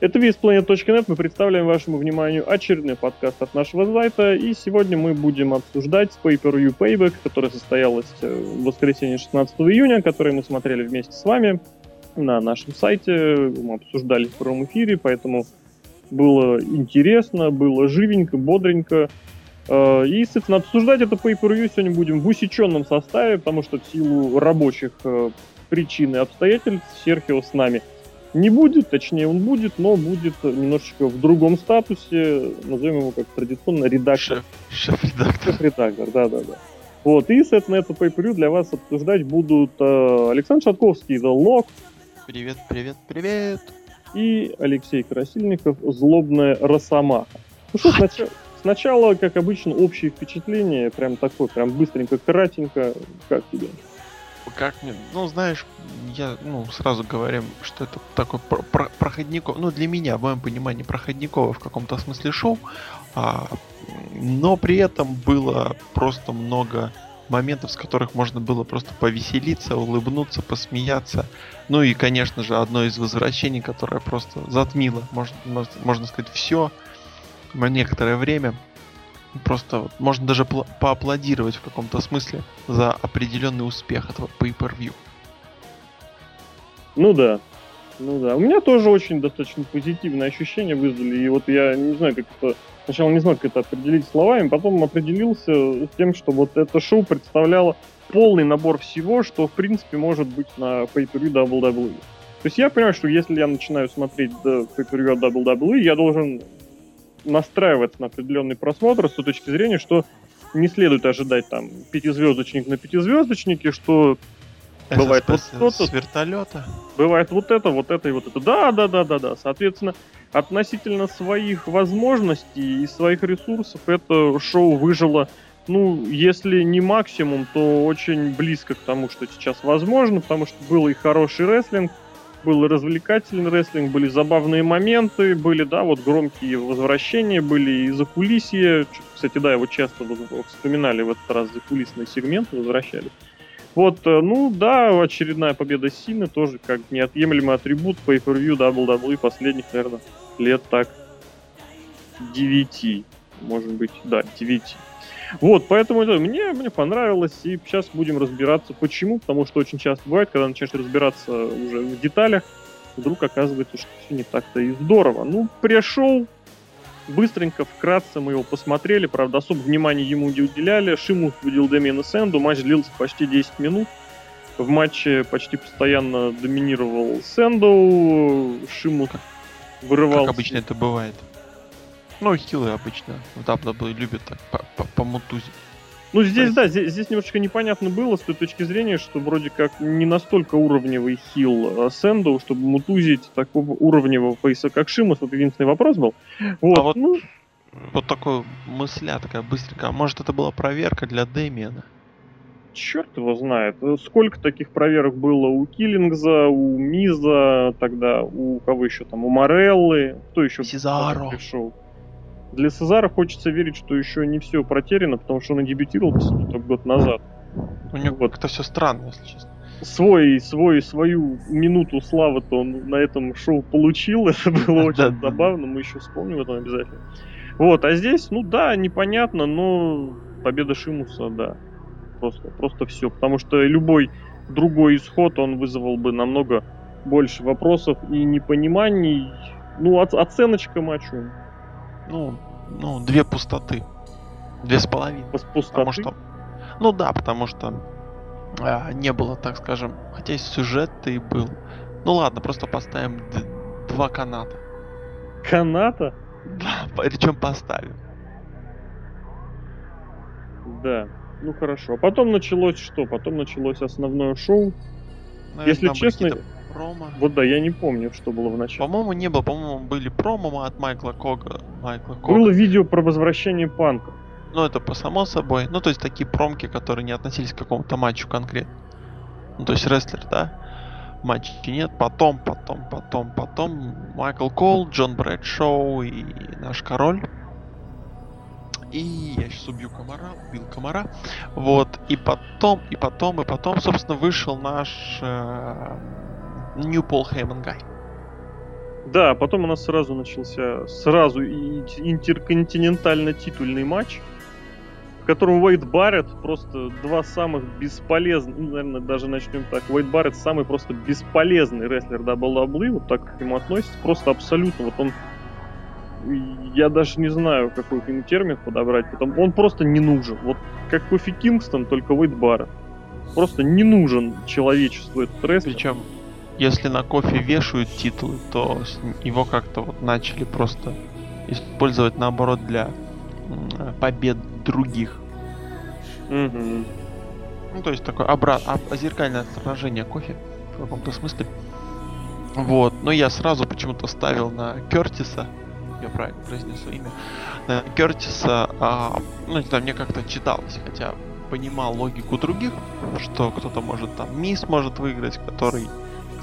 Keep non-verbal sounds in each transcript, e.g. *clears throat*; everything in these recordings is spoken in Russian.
Это VSPlanet.net. Мы представляем вашему вниманию очередной подкаст от нашего сайта. И сегодня мы будем обсуждать Pay-Per-View Payback, которая состоялась э, в воскресенье 16 июня, который мы смотрели вместе с вами на нашем сайте. Мы обсуждали в прямом эфире, поэтому было интересно, было живенько, бодренько. Э, и, соответственно, обсуждать это Pay-Per-View сегодня будем в усеченном составе, потому что в силу рабочих э, причин и обстоятельств Серхио с нами – не будет, точнее он будет, но будет немножечко в другом статусе, назовем его как традиционно редактор. Шеф-редактор. Шеф-редактор, да-да-да. Вот, и, соответственно, это pay для вас обсуждать будут э, Александр Шатковский, The Lock. Привет, привет, привет. И Алексей Красильников, Злобная Росомаха. Ну что, сначала, сначала, как обычно, общее впечатление, прям такое, прям быстренько, кратенько. Как тебе? Как мне, ну, знаешь, я, ну, сразу говорим, что это такой про- про- проходников, ну, для меня, в моем понимании, проходниковое в каком-то смысле шоу, а, но при этом было просто много моментов, с которых можно было просто повеселиться, улыбнуться, посмеяться. Ну и, конечно же, одно из возвращений, которое просто затмило, можно, можно сказать, все на некоторое время – Просто можно даже поаплодировать в каком-то смысле за определенный успех этого pay-per-view. Ну да. Ну да. У меня тоже очень достаточно позитивные ощущения вызвали. И вот я не знаю, как это... Сначала не знаю, как это определить словами, потом определился с тем, что вот это шоу представляло полный набор всего, что в принципе может быть на pay-per-view WWE. То есть я понимаю, что если я начинаю смотреть pay-per-view WWE, я должен настраиваться на определенный просмотр с той точки зрения, что не следует ожидать там пятизвездочник на пятизвездочнике, что бывает вот что-то. С вертолета. Бывает вот это, вот это и вот это. Да, да, да, да, да. Соответственно, относительно своих возможностей и своих ресурсов это шоу выжило, ну, если не максимум, то очень близко к тому, что сейчас возможно, потому что был и хороший рестлинг, был развлекательный рестлинг, были забавные моменты, были, да, вот громкие возвращения, были и закулисье. Кстати, да, его часто вспоминали в этот раз закулисные сегменты, возвращали. Вот, э, ну да, очередная победа Сины тоже как неотъемлемый атрибут pay-per-view WWE последних, наверное, лет так 9. Может быть, да, 9. Вот, поэтому это, мне, мне понравилось, и сейчас будем разбираться, почему, потому что очень часто бывает, когда начинаешь разбираться уже в деталях, вдруг оказывается, что все не так-то и здорово. Ну, пришел, быстренько, вкратце мы его посмотрели, правда, особо внимания ему не уделяли. Шиму победил Дэмиена Сэнду, матч длился почти 10 минут. В матче почти постоянно доминировал Сэнду, Шиму вырывал... Как обычно это бывает. Ну, хилы обычно в WWE любят так помутузить. Ну, здесь, да, здесь, здесь немножечко непонятно было с той точки зрения, что вроде как не настолько уровневый хил а Сэндоу, чтобы мутузить такого уровневого фейса, как Шимус. Вот единственный вопрос был. Вот, а вот, ну... вот такой мысля такая быстренькая. А может, это была проверка для Дэмиена? Черт его знает. Сколько таких проверок было у Киллингза, у Миза, тогда у кого еще там, у Мореллы, кто еще Сезаро. пришел? Для Сезара хочется верить, что еще не все протеряно, потому что он и дебютировал только год назад. У него вот. как-то все странно, если честно. Свой, свой, свою минуту славы-то он на этом шоу получил. *laughs* Это было очень забавно. Мы еще вспомним это обязательно. Вот, а здесь, ну да, непонятно, но победа Шимуса, да. Просто, просто все. Потому что любой другой исход, он вызвал бы намного больше вопросов и непониманий. Ну, оценочка матчу ну, ну, две пустоты. Две с половиной. Пустоты? Потому что, ну да, потому что а, не было, так скажем, хотя сюжет и был. Ну ладно, просто поставим два каната. Каната? Да, причем поставим. Да, ну хорошо. А потом началось что? Потом началось основное шоу. Наверное, Если честно, промо. Вот да, я не помню, что было в начале. По-моему, не было. По-моему, были промо от Майкла Кога. Майкла Кога. Было видео про возвращение панка. Ну, это по само собой. Ну, то есть такие промки, которые не относились к какому-то матчу конкретно. Ну, то есть рестлер, да? Матчи нет. Потом, потом, потом, потом Майкл Кол, Джон Брэдшоу и наш король. И я сейчас убью комара, убил комара. Вот, и потом, и потом, и потом, собственно, вышел наш э, New Paul Heyman Guy. Да, потом у нас сразу начался сразу интерконтинентально-титульный матч, в котором Уэйд Барретт просто два самых бесполезных, ну, наверное, даже начнем так. Уэйд Барретт самый просто бесполезный рестлер WWE, вот так к нему относится, просто абсолютно. Вот он я даже не знаю, какой термин подобрать, потому он просто не нужен. Вот как Кофи Кингстон, только Уэйд Барретт. Просто не нужен человечеству этот рестлер. Причем если на кофе вешают титулы, то его как-то вот начали просто использовать наоборот для побед других. Угу. Ну, то есть такое обрат, об, зеркальное отражение кофе в каком-то смысле. Вот, но я сразу почему-то ставил на Кертиса, я правильно произнесу имя, на Кертиса, а, ну, не знаю, мне как-то читалось, хотя понимал логику других, что кто-то может там мисс может выиграть, который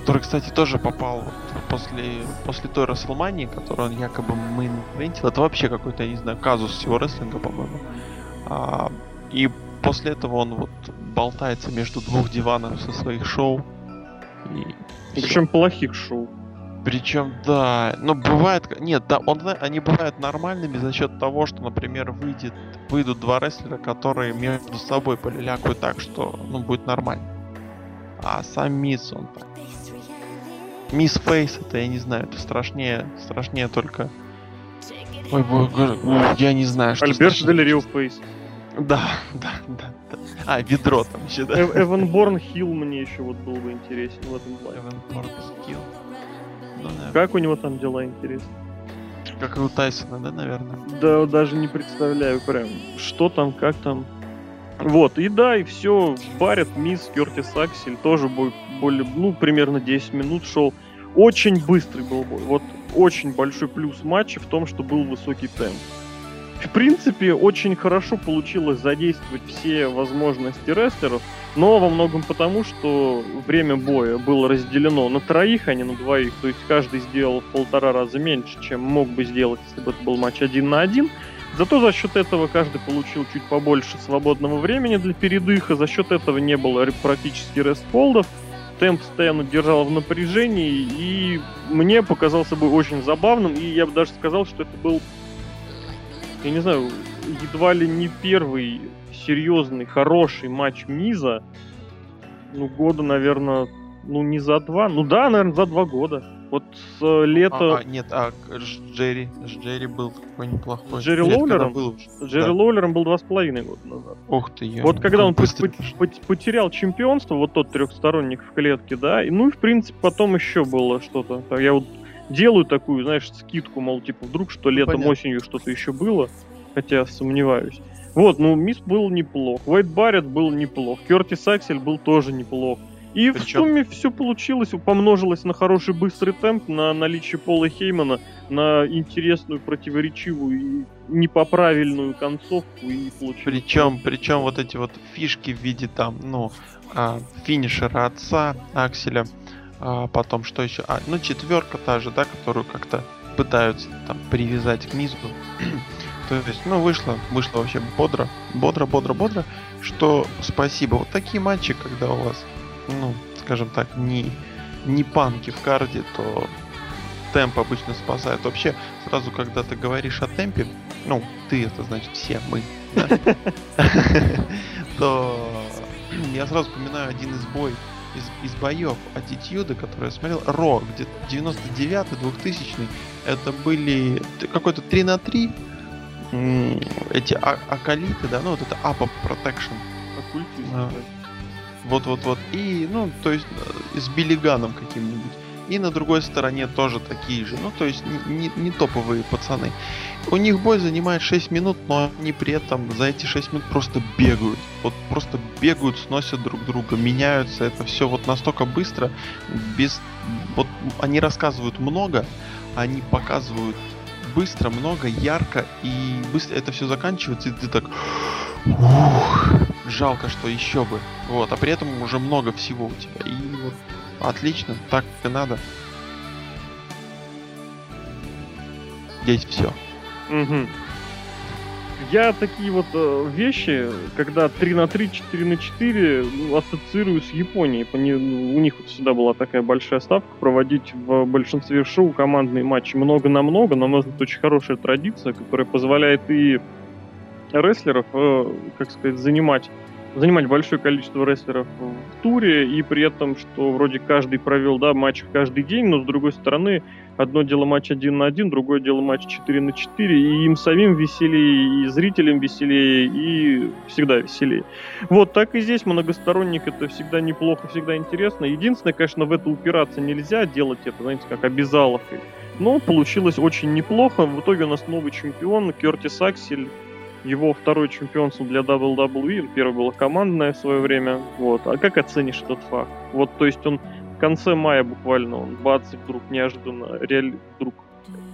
который, кстати, тоже попал вот после, после той Расселмании, которую он якобы мейн-ивентил. Это вообще какой-то, я не знаю, казус всего рестлинга, по-моему. А, и после этого он вот болтается между двух диванов со своих шоу. И Причем плохих шоу. Причем, да, но бывает, нет, да, он, они бывают нормальными за счет того, что, например, выйдет, выйдут два рестлера, которые между собой полилякают так, что, ну, будет нормально. А сам Мисс, он там Мисс Фейс, это я не знаю, это страшнее, страшнее только... Ой, боже, я не знаю, что Альберт Дель Рио Фейс. Да, да, да, да. А, ведро там еще, да. Эв Эван Борн Хилл мне еще вот был бы интересен в этом плане. Эван Борн Хилл. Ну, как у него там дела интересны? Как и у Тайсона, да, наверное? Да, даже не представляю прям, что там, как там. Вот, и да, и все, парят мисс Кертис Аксель, тоже бой более, ну, примерно 10 минут шел. Очень быстрый был бой. Вот очень большой плюс матча в том, что был высокий темп. В принципе, очень хорошо получилось задействовать все возможности рестлеров, но во многом потому, что время боя было разделено на троих, а не на двоих. То есть каждый сделал в полтора раза меньше, чем мог бы сделать, если бы это был матч один на один. Зато за счет этого каждый получил чуть побольше свободного времени для передыха, за счет этого не было практически рестфолдов, темп постоянно держал в напряжении, и мне показался бы очень забавным, и я бы даже сказал, что это был, я не знаю, едва ли не первый серьезный, хороший матч Миза, ну, года, наверное, ну, не за два, ну да, наверное, за два года. Вот с э, лета... А, а, нет, а с Джерри, с Джерри был какой неплохой. С Джерри Нет, Лоулером? Был Джерри да. Лоулером был два с половиной года назад. Ух ты, я Вот когда он быстро... потерял чемпионство, вот тот трехсторонник в клетке, да, и ну и в принципе потом еще было что-то. Я вот делаю такую, знаешь, скидку, мол, типа, вдруг что летом, Понятно. осенью что-то еще было, хотя сомневаюсь. Вот, ну, Мисс был неплох, Уайт Барретт был неплох, Кертис Аксель был тоже неплох. И Причем... в сумме все получилось, помножилось на хороший быстрый темп, на наличие Пола Хеймана, на интересную, противоречивую и непоправильную концовку и получилось. Причем, причем вот эти вот фишки в виде там, ну, а, финишера отца Акселя, а потом что еще? А, ну четверка та же, да, которую как-то пытаются там привязать к Мизу. *clears throat* То есть, ну, вышло, вышло вообще бодро, бодро, бодро, бодро, что спасибо. Вот такие матчи, когда у вас ну, скажем так, не, не панки в карде, то темп обычно спасает. Вообще, сразу, когда ты говоришь о темпе, ну, ты это значит все, мы, *laughs* то я сразу вспоминаю один из бой из, из боев Attitude, который я смотрел, Ро, где 99-й, 2000 это были какой-то 3 на 3 эти а акалиты, да, ну вот это Up Protection. Оккультизм, вот-вот-вот. И, ну, то есть э, с билиганом каким-нибудь. И на другой стороне тоже такие же. Ну, то есть не, не топовые пацаны. У них бой занимает 6 минут, но они при этом за эти 6 минут просто бегают. Вот просто бегают, сносят друг друга, меняются. Это все вот настолько быстро. Без... Вот они рассказывают много, они показывают быстро, много, ярко, и быстро это все заканчивается, и ты так... Ух, жалко, что еще бы. Вот, а при этом уже много всего у тебя. И вот отлично, так и надо. Здесь все. Угу. Я такие вот э, вещи, когда 3 на 3, 4 на 4, ну, ассоциирую с Японией. Они, у них вот всегда была такая большая ставка проводить в большинстве шоу командные матчи много на много. На мой взгляд, очень хорошая традиция, которая позволяет и рестлеров, э, как сказать, занимать занимать большое количество рестлеров в туре, и при этом, что вроде каждый провел, да, матч каждый день, но с другой стороны, одно дело матч один на один, другое дело матч 4 на 4, и им самим веселее, и зрителям веселее, и всегда веселее. Вот так и здесь многосторонник это всегда неплохо, всегда интересно. Единственное, конечно, в это упираться нельзя, делать это, знаете, как обязаловкой. Но получилось очень неплохо. В итоге у нас новый чемпион Кертис Аксель его второе чемпионство для WWE, первое было командное в свое время. Вот. А как оценишь этот факт? Вот, то есть он в конце мая буквально, он бац, вдруг неожиданно, реально вдруг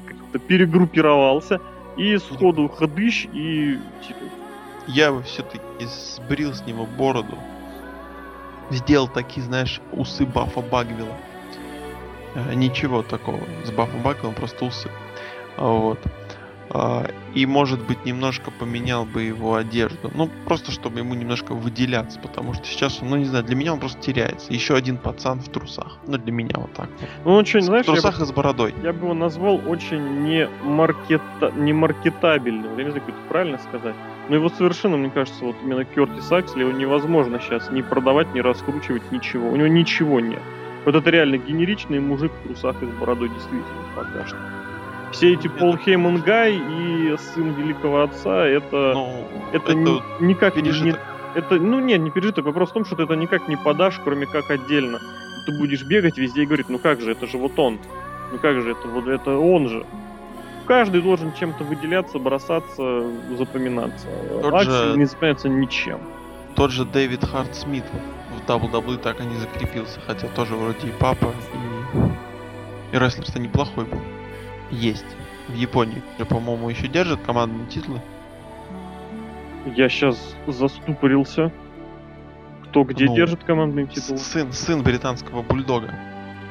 как-то перегруппировался, и сходу ходыщ и титул. Я бы все-таки сбрил с него бороду. Сделал такие, знаешь, усы Бафа Багвилла. Э, ничего такого с Бафом Багвиллом, просто усы. Вот. А, и, может быть, немножко поменял бы его одежду. Ну, просто чтобы ему немножко выделяться, потому что сейчас, ну, не знаю, для меня он просто теряется. Еще один пацан в трусах. Ну, для меня вот так. Ну, очень, знаешь, в трусах бы, и с бородой. Я бы его назвал очень не, маркета, не маркетабельным. Я не знаю, как это правильно сказать. Но его совершенно, мне кажется, вот именно Кертис Аксель, его невозможно сейчас ни продавать, ни раскручивать, ничего. У него ничего нет. Вот это реально генеричный мужик в трусах и с бородой, действительно, пока что все эти Пол Хейман Гай и сын великого отца, это, ну, это, это ни, никак пережиток. не... Это, ну нет, не пережиток, вопрос в том, что ты это никак не подашь, кроме как отдельно. Ты будешь бегать везде и говорить, ну как же, это же вот он. Ну как же, это вот это он же. Каждый должен чем-то выделяться, бросаться, запоминаться. Тот Аксель же... не запоминается ничем. Тот же Дэвид Харт Смит в WWE так и не закрепился, хотя тоже вроде и папа, и, и рестлер-то неплохой был есть в Японии. По-моему, еще держат командные титулы. Я сейчас заступорился. Кто где ну, держит командные титулы? Сын, сын британского бульдога.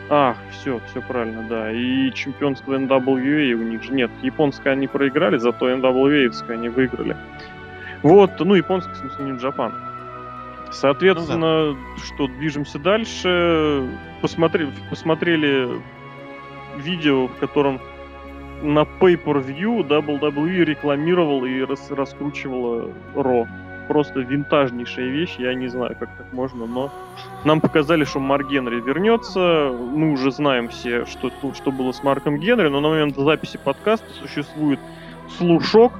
Ах, все, все правильно, да. И чемпионство NWA у них же нет. Японское они проиграли, зато NWA они выиграли. Вот, ну, японский, в смысле, не Джапан. Соответственно, ну, да. что, движемся дальше. Посмотрели, посмотрели видео, в котором на Pay-Per-View WWE рекламировал и рас раскручивал Ро. Просто винтажнейшая вещь, я не знаю, как так можно, но нам показали, что Марк Генри вернется. Мы уже знаем все, что, что было с Марком Генри, но на момент записи подкаста существует слушок,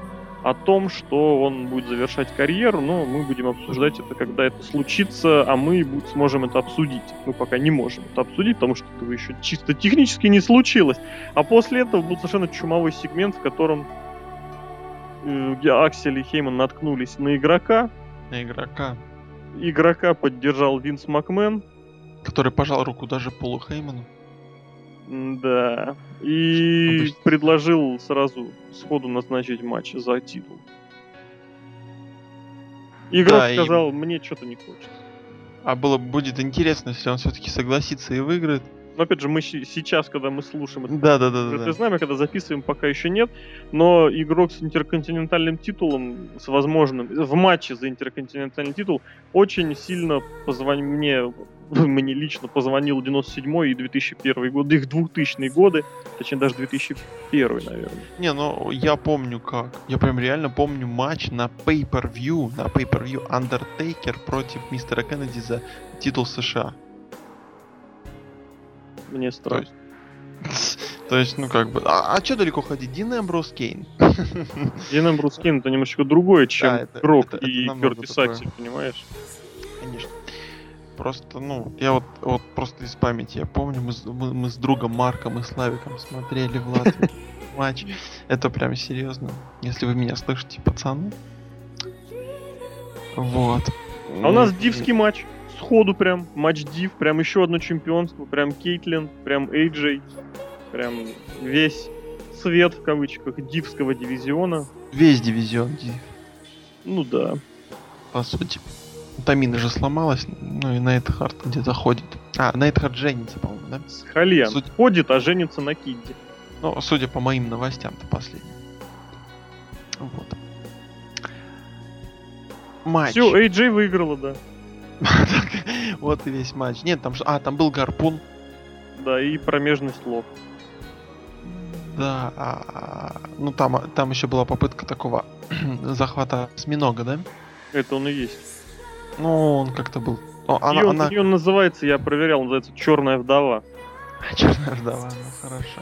о том, что он будет завершать карьеру, но мы будем обсуждать это, когда это случится, а мы сможем это обсудить. Мы пока не можем это обсудить, потому что этого еще чисто технически не случилось. А после этого был совершенно чумовой сегмент, в котором э, Аксель и Хейман наткнулись на игрока. На игрока. Игрока поддержал Винс Макмен. Который пожал руку даже Полу Хейману. Да. И Обычно. предложил сразу сходу назначить матч за титул. Игрок да, сказал, и... мне что-то не хочется. А было будет интересно, если он все-таки согласится и выиграет. Но опять же, мы сейчас, когда мы слушаем да, да, да, это да, знаем, когда записываем, пока еще нет. Но игрок с интерконтинентальным титулом, с возможным, в матче за интерконтинентальный титул, очень сильно позвонил мне, *laughs* мне лично позвонил 97 и 2001 год, их 2000 годы, точнее даже 2001, наверное. Не, ну я помню как. Я прям реально помню матч на Pay-Per-View, на Pay-Per-View Undertaker против мистера Кеннеди за титул США. Мне страшно. *laughs* То есть, ну как бы. А, а что далеко ходить? Дин Эмбрус Кейн. *laughs* Дин Эмбрус Кейн это немножко другое, чем да, это, Рок это, и Кертис Аксель, понимаешь? Конечно. Просто, ну, я вот, вот просто из памяти, я помню, мы, мы, мы с другом Марком и Славиком смотрели в Латвии матч. Это прям серьезно. Если вы меня слышите, пацаны. Вот. А у нас дивский матч сходу прям, матч Див, прям еще одно чемпионство, прям Кейтлин, прям Эйджей, прям весь свет в кавычках дивского дивизиона. Весь дивизион Див. Ну да. По сути. Тамина же сломалась, ну и Найтхард где-то ходит. А, Найтхард женится, по-моему, да? С Хальян. Судя... Ходит, а женится на Кидде. Ну, судя по моим новостям-то последним. Вот. матч. Все, AJ выиграла, да. *laughs* Вот и весь матч. Нет, там... А, там был гарпун. Да, и промежность лоб. Да, а, ну там, там еще была попытка такого *clears throat* захвата осьминога, да? Это он и есть. Ну, он как-то был. О, она, и, он, она... и он называется, я проверял, называется Черная вдова. *laughs* Черная вдова, ну хорошо.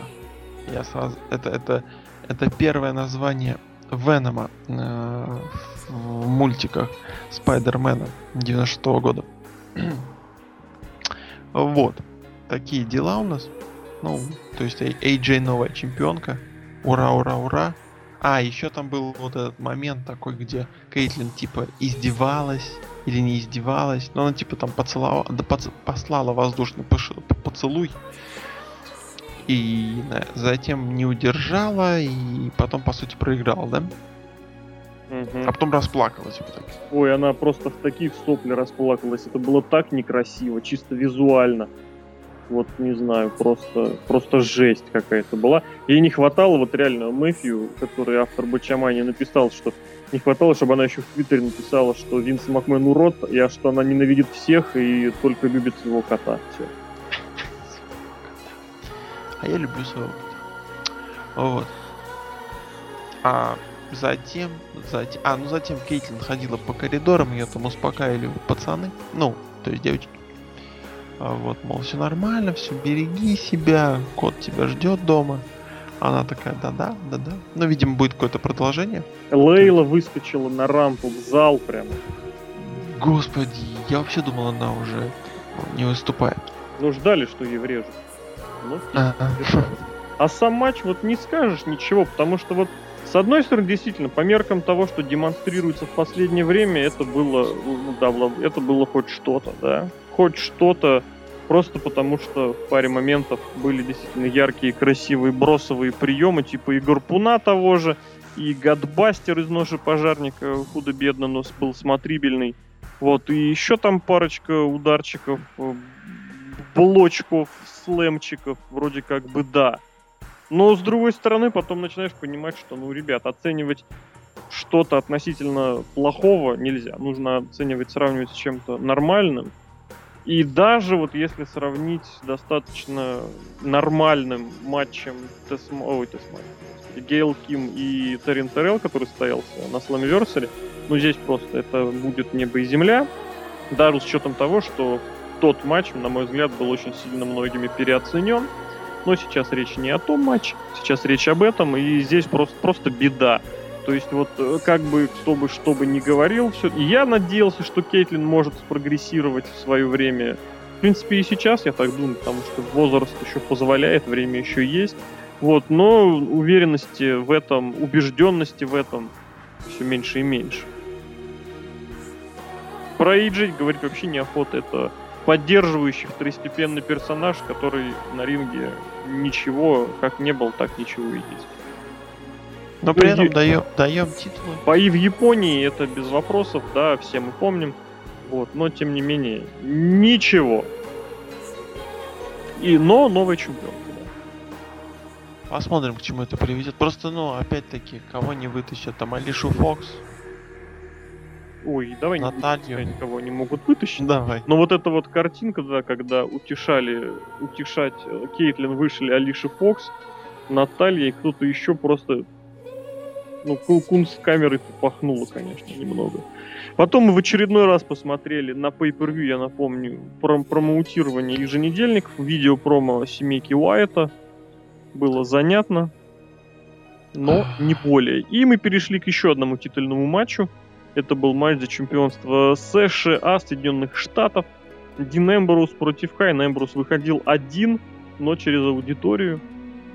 Я сразу. Это, это, это первое название Венома э, в мультиках Спайдермена 96 -го года. *clears throat* вот. Такие дела у нас. Ну, то есть AJ новая чемпионка. Ура, ура, ура. А, еще там был вот этот момент такой, где Кейтлин типа издевалась или не издевалась, но она типа там поцеловала, да, поц, послала воздушный поцелуй и затем не удержала и потом по сути проиграла, да? Угу. А потом расплакалась в итоге. Ой, она просто в таких сопли расплакалась. Это было так некрасиво, чисто визуально вот не знаю, просто, просто жесть какая-то была. Ей не хватало вот реально Мэфью, который автор Бачамани написал, что не хватало, чтобы она еще в Твиттере написала, что Винс Макмен урод, и а что она ненавидит всех и только любит своего кота. Все. А я люблю своего кота. Вот. А затем, затем, а, ну затем Кейтлин ходила по коридорам, ее там успокаивали пацаны, ну, то есть девочки. А вот, мол, все нормально, все, береги себя, кот тебя ждет дома. Она такая, да-да, да-да. Ну, видимо, будет какое-то продолжение. Лейла выскочила на рампу в зал прямо. Господи, я вообще думал, она уже не выступает. Ну, ждали, что ей врежут. Ну, а сам матч, вот не скажешь ничего, потому что вот с одной стороны, действительно, по меркам того, что демонстрируется в последнее время, это было, ну, да, это было хоть что-то, да хоть что-то, просто потому что в паре моментов были действительно яркие, красивые бросовые приемы, типа и Гарпуна того же, и Гадбастер из ножи пожарника худо-бедно, но был смотрибельный. Вот, и еще там парочка ударчиков, э, блочков, слэмчиков, вроде как бы да. Но с другой стороны, потом начинаешь понимать, что, ну, ребят, оценивать что-то относительно плохого нельзя. Нужно оценивать, сравнивать с чем-то нормальным. И даже вот если сравнить достаточно нормальным матчем Тесм... Ой, Тесмай, Гейл Ким и Террин Террell, который состоялся на Сламиверсале, ну здесь просто это будет небо и земля, даже с учетом того, что тот матч, на мой взгляд, был очень сильно многими переоценен. Но сейчас речь не о том матче, сейчас речь об этом, и здесь просто, просто беда. То есть вот э, как бы кто бы что бы ни говорил, все. Я надеялся, что Кейтлин может спрогрессировать в свое время. В принципе, и сейчас я так думаю, потому что возраст еще позволяет, время еще есть. Вот, но уверенности в этом, убежденности в этом все меньше и меньше. Про Иджи говорить вообще неохота. Это поддерживающий второстепенный персонаж, который на ринге ничего, как не был, так ничего и есть. Но при этом даем, даем титулы. Бои в Японии это без вопросов, да, все мы помним. Вот, но тем не менее, ничего. И, но новый чемпион. Посмотрим, к чему это приведет. Просто, ну, опять-таки, кого не вытащат, там Алишу Фокс. Ой, давай Наталью. не никого не могут вытащить. Давай. Но вот эта вот картинка, да, когда утешали, утешать э, Кейтлин вышли Алиши Фокс, Наталья и кто-то еще просто ну, Кунс камерой пахнуло, конечно, немного. Потом мы в очередной раз посмотрели на Pay-Per-View, я напомню, пром промоутирование еженедельников, видео промо семейки Уайта. Было занятно, но не более. И мы перешли к еще одному титульному матчу. Это был матч за чемпионство США Соединенных Штатов. Дин Эмбрус против Кайн. Эмбрус выходил один, но через аудиторию.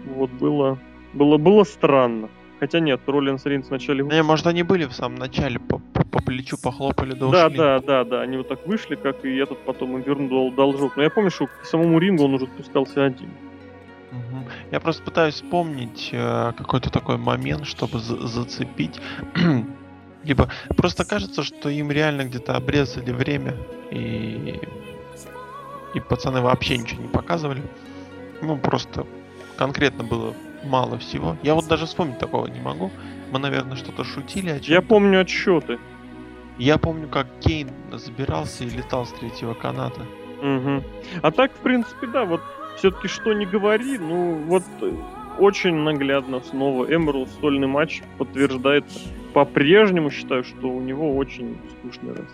Вот было, было, было странно. Хотя нет, Роллинс Ринс вначале... Не, может, они были в самом начале, по, по, по плечу похлопали, да Да, ушли. да, да, да, они вот так вышли, как и этот потом им вернул должок. Но я помню, что к самому рингу он уже спускался один. Угу. Я просто пытаюсь вспомнить э, какой-то такой момент, чтобы за зацепить. *clears throat* Либо просто кажется, что им реально где-то обрезали время и и пацаны вообще ничего не показывали. Ну, просто конкретно было мало всего. Я вот даже вспомнить такого не могу. Мы, наверное, что-то шутили. О Я помню отсчеты. Я помню, как Кейн забирался и летал с третьего каната. Угу. А так, в принципе, да, вот все-таки что не говори, ну вот э, очень наглядно снова Эмерл сольный матч подтверждает. По-прежнему считаю, что у него очень скучный рестлинг.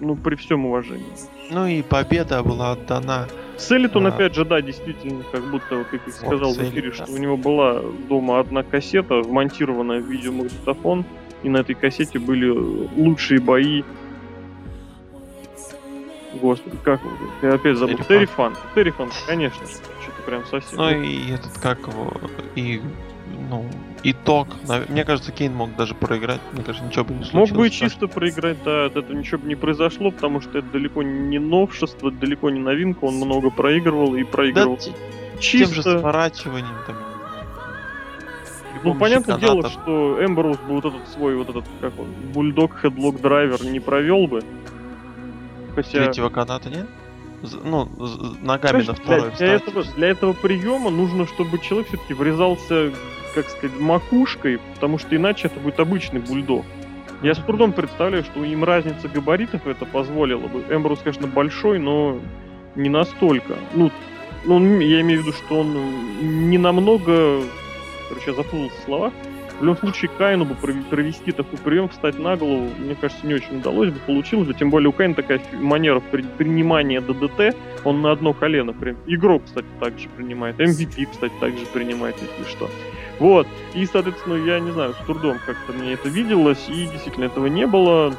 Ну, при всем уважении. Ну и победа была отдана. Селитон, а... опять же, да, действительно, как будто, вот, как я сказал вот, в эфире, что у него была дома одна кассета, вмонтированная в видеомагнитофон, и на этой кассете были лучшие бои Господи, как Я опять забыл. Террифан. Террифан, конечно прям совсем. Ну и этот, как его, и, ну, итог. Мне кажется, Кейн мог даже проиграть. Мне кажется, ничего бы не случилось. Мог бы и чисто проиграть, да. От этого ничего бы не произошло, потому что это далеко не новшество, далеко не новинка. Он много проигрывал и проигрывал. Да, чисто... Тем же сворачиванием там, ну, понятное каната. дело, что Эмброуз бы вот этот свой, вот этот, как он, бульдог, хедлок драйвер не провел бы. Хотя... Третьего каната нет? Ну, ногами Знаешь, на второй для, для, этого, для этого приема нужно, чтобы человек все-таки врезался, как сказать, макушкой, потому что иначе это будет обычный бульдог. Я с трудом представляю, что им разница габаритов это позволила бы. Эмбрус, конечно, большой, но не настолько. Ну, ну, я имею в виду, что он не намного... Короче, я запутался в словах в любом случае, Кайну бы провести такой прием, встать на голову, мне кажется, не очень удалось бы, получилось бы. Тем более у Кайна такая манера принимания ДДТ, он на одно колено прям. Игрок, кстати, также принимает. MVP, кстати, также принимает, если что. Вот. И, соответственно, я не знаю, с трудом как-то мне это виделось, и действительно этого не было.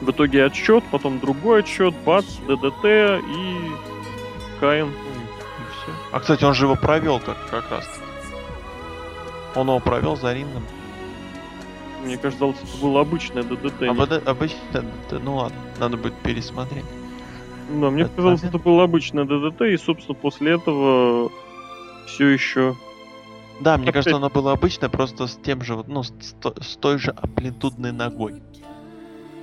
В итоге отсчет, потом другой отсчет, бац, ДДТ и Каин. И все. А, кстати, он же его провел так как раз -таки. Он его провел за рингом. Мне кажется, это было обычное ДДТ. А БД, обычное ДДТ, ну ладно, надо будет пересмотреть. Да, мне это казалось, момент. это было обычное ДДТ, и, собственно, после этого все еще... Да, мне Опять... кажется, оно было обычное, просто с тем же, ну, с, с той же амплитудной ногой.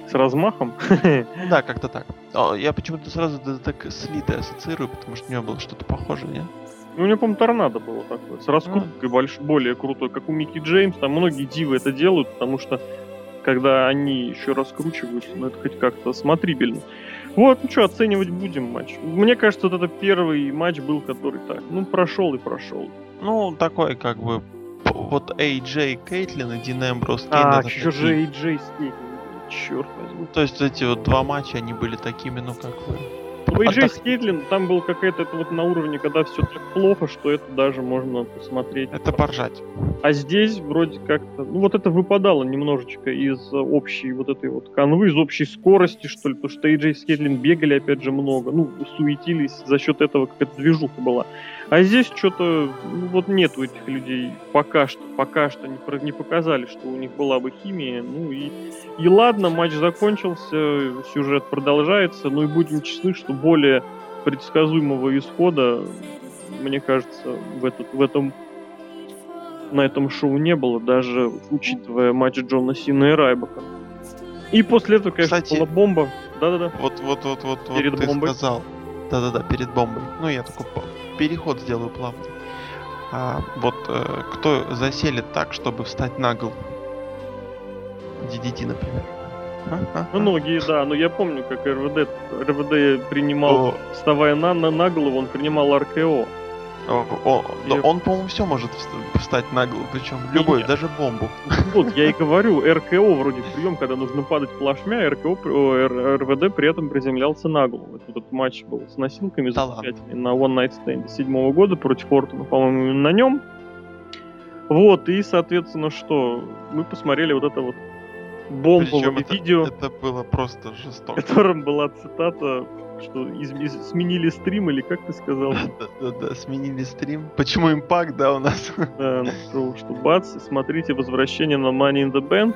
С размахом? *laughs* Да, как-то так. Я почему-то сразу ДДТ с Литой ассоциирую, потому что у него было что-то похожее, нет? Ну, у него, по-моему, торнадо было такое, с раскруткой mm. больш, более крутой, как у Микки Джеймс. Там многие дивы это делают, потому что когда они еще раскручиваются, ну, это хоть как-то смотрибельно. Вот, ну что, оценивать будем матч. Мне кажется, вот это первый матч был, который так, ну, прошел и прошел. Ну, такой, как бы, вот AJ Кейтлин и Дин Эмброс AJ же с Кейтлин, черт возьми. То есть эти вот два матча, они были такими, ну, как бы, у AJ Отдох... с Кейтлин там был какая-то это вот на уровне, когда все так плохо, что это даже можно посмотреть. Это поржать. А здесь вроде как-то, ну вот это выпадало немножечко из общей вот этой вот канвы, из общей скорости, что ли, потому что AJ Скейтлин бегали опять же много, ну, суетились, за счет этого какая-то движуха была. А здесь что-то, ну, вот нету этих людей пока что, пока что не, не показали, что у них была бы химия. Ну и, и ладно, матч закончился, сюжет продолжается, ну и будем честны, что более предсказуемого исхода, мне кажется, в, этот, в этом на этом шоу не было, даже учитывая матч Джона Сина и Райбака. И после этого, конечно, Кстати, была бомба. Да-да-да. Вот, вот, вот, вот, перед вот ты бомбой. сказал. Да-да-да, перед бомбой. Ну, я такой переход сделаю плавный. А, вот э, кто заселит так, чтобы встать на гол? DDT, например. А? А? а? Многие, да, но я помню, как РВД, РВД принимал, О. вставая на, на, на голову, он принимал РКО. О, о, и... Он, по-моему, все может встать на голову, причем любой, Нет. даже бомбу. Вот, я и *laughs* говорю, РКО вроде прием, когда нужно падать плашмя, РКО, РВД при этом приземлялся на голову. Вот этот матч был с носилками да на One Night Stand седьмого года против Фортуна, по-моему, на нем. Вот, и, соответственно, что? Мы посмотрели вот это вот бомбовое видео. Это было просто жестоко. В котором была цитата что из, из, сменили стрим или как ты сказал? Да-да-да, сменили стрим. Почему импакт, да, у нас? Да, ну, что бац, смотрите возвращение на Money in the Bank.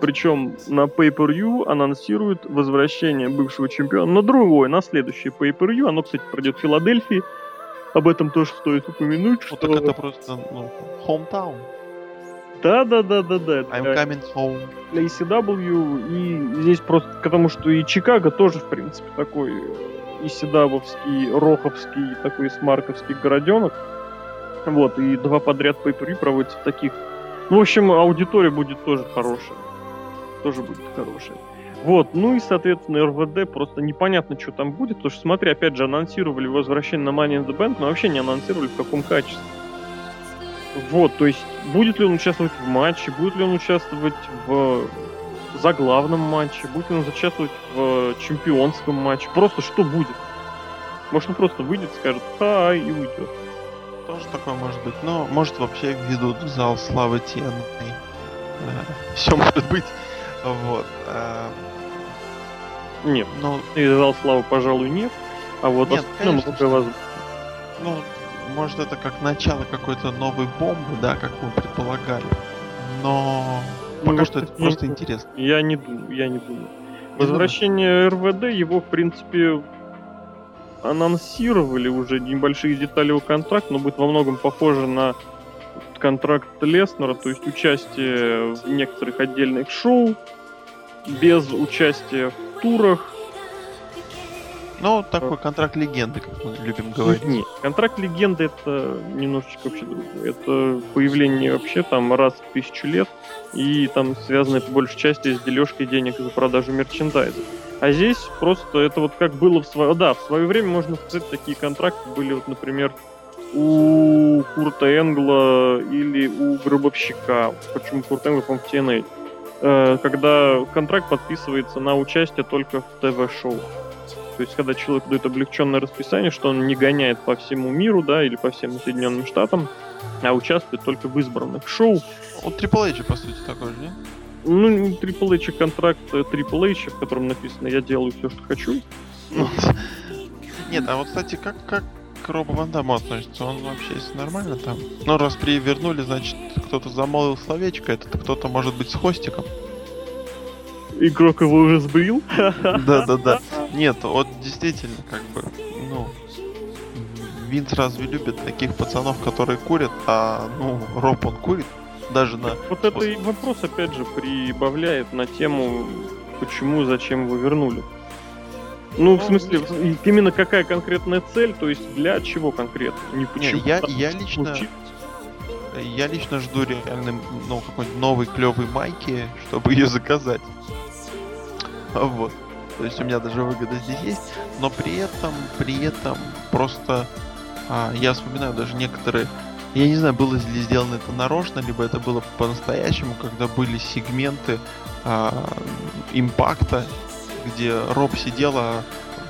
Причем на Pay-Per-View анонсируют возвращение бывшего чемпиона на другой, на следующий Pay-Per-View. Оно, кстати, пройдет в Филадельфии. Об этом тоже стоит упомянуть. Вот что... так это просто, ну, hometown. Да, да, да, да, да. I'm coming home. Для ECW, и здесь просто потому, что и Чикаго тоже, в принципе, такой ECW-овский, роховский, такой смарковский городенок. Вот, и два подряд по проводятся в таких. Ну, в общем, аудитория будет тоже хорошая. Тоже будет хорошая. Вот, ну и, соответственно, РВД просто непонятно, что там будет, потому что, смотри, опять же, анонсировали возвращение на Money in the Bank, но вообще не анонсировали, в каком качестве. Вот, то есть, будет ли он участвовать в матче, будет ли он участвовать в заглавном матче, будет ли он участвовать в чемпионском матче, просто что будет. Может, он просто выйдет, скажет «Хай» и уйдет. Тоже такое может быть. Но может вообще ведут в зал славы TNA. Все может быть. Вот. э, Нет, Ну, и зал славы, пожалуй, нет. А вот Нет, остальное конечно, много воз- ну, может это как начало какой-то новой бомбы, да, как мы предполагали. Но Ну, пока вот что это это просто не- интересно. Я не думаю, я не думаю. Не Возвращение РВД, его, в принципе, анонсировали уже небольшие детали его контракта, но будет во многом похоже на контракт Леснера, то есть участие в некоторых отдельных шоу, без участия в турах. Ну, такой контракт легенды, как мы любим говорить. Нет, контракт легенды это немножечко вообще другое. Это появление вообще там раз в тысячу лет, и там связано по большей части с дележкой денег за продажу мерчендайза. А здесь просто это вот как было в свое... Да, в свое время, можно сказать, такие контракты были, вот, например, у Курта Энгла или у Гробовщика. Почему Курт Энгл, по-моему, в TNA. Э, Когда контракт подписывается на участие только в ТВ-шоу. То есть, когда человек дает облегченное расписание, что он не гоняет по всему миру, да, или по всем Соединенным Штатам, а участвует только в избранных шоу. У Triple H, по сути, такой же, нет? Ну, Triple H контракт э, Triple H, в котором написано «Я делаю все, что хочу». Ну, *laughs* Нет, а вот, кстати, как, как к Робу Ван относится? Он вообще если нормально там? Ну, раз привернули, значит, кто-то замолвил словечко, этот кто-то может быть с хвостиком. Игрок его уже сбрил. *laughs* Да-да-да. Нет, вот действительно, как бы, ну, Винс разве любит таких пацанов, которые курят, а, ну, Роб он курит, даже на... Вот это и вопрос, опять же, прибавляет на тему, почему, зачем его вернули. Ну, в смысле, именно какая конкретная цель, то есть для чего конкретно? Не почему. я- там я лично-. Я лично жду реально, ну, какой-нибудь новой клевой майки, чтобы ее заказать. *laughs* Вот. То есть у меня даже выгода здесь есть, но при этом, при этом просто а, я вспоминаю даже некоторые, я не знаю, было ли сделано это нарочно, либо это было по-настоящему, когда были сегменты а, импакта, где Роб сидел, а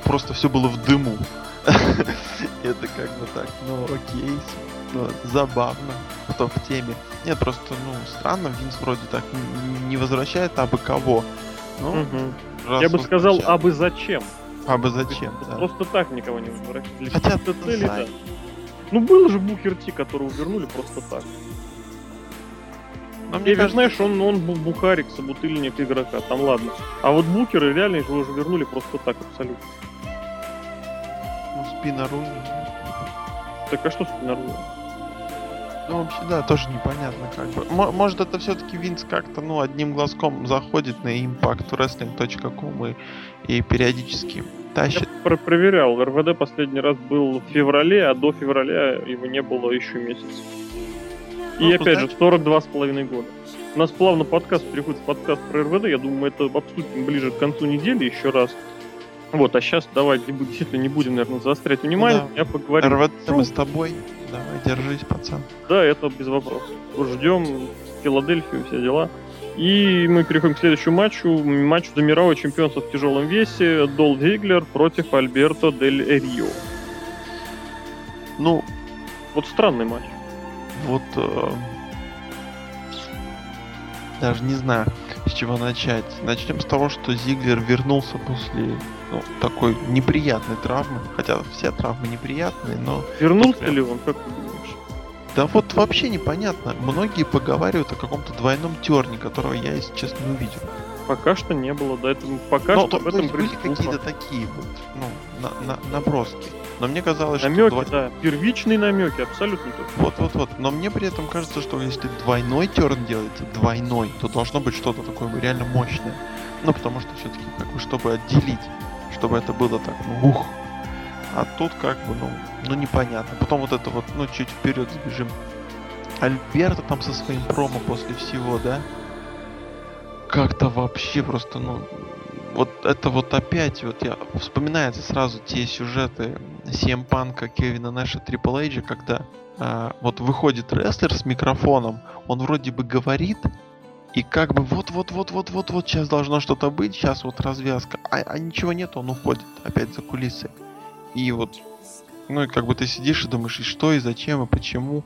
просто все было в дыму. *laughs* Это как бы так, ну окей, ну, забавно, кто в теме. Нет, просто, ну, странно, Винс вроде так не возвращает абы кого. Ну. Раз Я бы сказал, а бы зачем? Абы зачем, да. Просто так никого не. Для Хотя, каких-то целей, знаю. да. Ну, был же Букер Ти, которого вернули просто так. Но Я ведь, кажется, знаешь, он, он был бухарик, собутыльник игрока, там ладно. А вот Букера реально его уже вернули просто так, абсолютно. ну, спина Руни. Так а что спинорву? Ну, вообще, да, тоже непонятно как бы. Мо- Может, это все-таки Винс как-то, ну, одним глазком заходит на impactwrestling.com и, и периодически Я тащит. про- проверял, РВД последний раз был в феврале, а до февраля его не было еще месяц. И Ну, опять же, 42 с половиной года. У нас плавно подкаст переходит в подкаст про РВД, я думаю, мы это обсудим ближе к концу недели еще раз. Вот, а сейчас давай действительно не будем, наверное, заострять внимание, да. я поговорю. РВД мы с тобой. Давай, держись, пацан. Да, это без вопросов. Ждем Филадельфию, все дела. И мы переходим к следующему матчу. Матчу за мировое чемпионство в тяжелом весе. Дол Виглер против Альберто Дель Рио. Ну, Вот странный матч. вот... э, даже не знаю, с чего начать. Начнем с того, что Зиглер вернулся после ну, такой неприятной травмы. Хотя все травмы неприятные, но Вернулся Прям. ли он, как ты думаешь? Да вот вообще непонятно. Многие поговаривают о каком-то двойном терне, которого я, если честно, не увидел. Пока что не было, да, это пока Ну, что то, в то этом есть были какие-то такие вот, ну, на- на- наброски. Но мне казалось, что намеки, двой- да, первичные намеки, абсолютно точно. Вот-вот-вот. Но мне при этом кажется, что если двойной терн делается, двойной, то должно быть что-то такое реально мощное. Ну, потому что все-таки, как бы, чтобы отделить, чтобы это было так, ну, ух. А тут как бы, ну, ну непонятно. Потом вот это вот, ну, чуть вперед сбежим. Альберто там со своим промо после всего, да? Как-то вообще просто, ну, вот это вот опять, вот я вспоминается сразу те сюжеты CM Панка, Кевина Нэша, Triple H, когда а, вот выходит рестлер с микрофоном, он вроде бы говорит, и как бы вот-вот-вот-вот-вот-вот сейчас должно что-то быть, сейчас вот развязка, а, а ничего нет, он уходит опять за кулисы. И вот, ну и как бы ты сидишь и думаешь, и что, и зачем, и почему.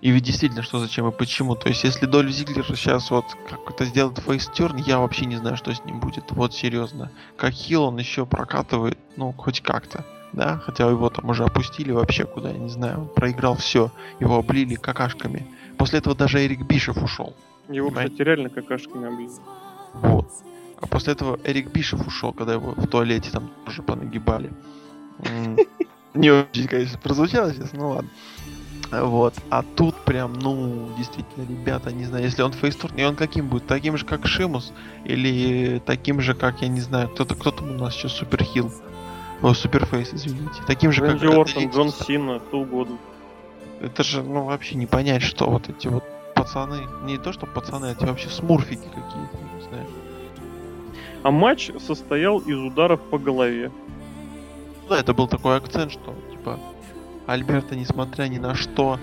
И ведь действительно, что зачем и почему. То есть, если Доль Зиглер сейчас вот как-то сделает фейстерн, я вообще не знаю, что с ним будет. Вот серьезно. Как хил он еще прокатывает, ну, хоть как-то. Да, хотя его там уже опустили вообще куда, я не знаю. Он проиграл все. Его облили какашками. После этого даже Эрик Бишев ушел. Его, понимаете? кстати, реально какашками облили. Вот. А после этого Эрик Бишев ушел, когда его в туалете там тоже понагибали. *laughs* Не очень, конечно, прозвучало сейчас, ну ладно. Вот. А тут прям, ну, действительно, ребята, не знаю, если он фейстурн, и он каким будет? Таким же, как Шимус? Или таким же, как, я не знаю, кто-то, кто там у нас еще суперхил? О, суперфейс, извините. Таким же, Рэнди как... Ортон, Джон Сина, кто угодно. Это же, ну, вообще не понять, что вот эти вот пацаны, не то, что пацаны, а эти вообще смурфики какие-то, не знаю. А матч состоял из ударов по голове. Да, это был такой акцент, что, типа, Альберта, несмотря ни на что,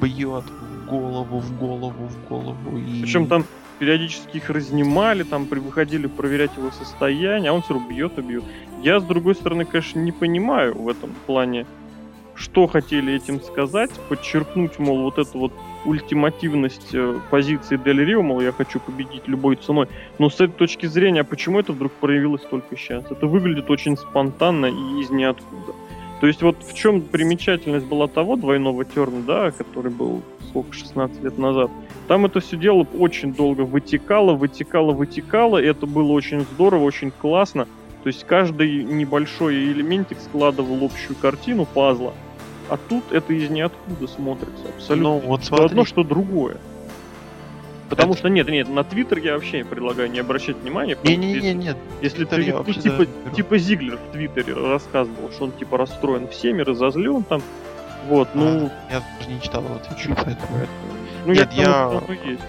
бьет в голову, в голову, в голову. И... Причем там периодически их разнимали, там выходили проверять его состояние, а он все равно бьет и бьет. Я, с другой стороны, конечно, не понимаю в этом плане, что хотели этим сказать, подчеркнуть, мол, вот эту вот ультимативность э, позиции Дель Рио, мол, я хочу победить любой ценой. Но с этой точки зрения, а почему это вдруг проявилось только сейчас? Это выглядит очень спонтанно и из ниоткуда. То есть вот в чем примечательность была того двойного терна, да, который был сколько, 16 лет назад. Там это все дело очень долго вытекало, вытекало, вытекало, и это было очень здорово, очень классно. То есть каждый небольшой элементик складывал общую картину пазла. А тут это из ниоткуда смотрится абсолютно. Ну, вот что одно, что другое. Потому это... что нет, нет, на Твиттер я вообще предлагаю не обращать внимания. Не, не, не, нет. Если ты, ну, типа, да, типа Зиглер в Твиттере рассказывал, что он типа расстроен всеми, разозлен там. Вот, ну. А, я даже не читал его Твиче, поэтому. Ну, нет, я, я... есть.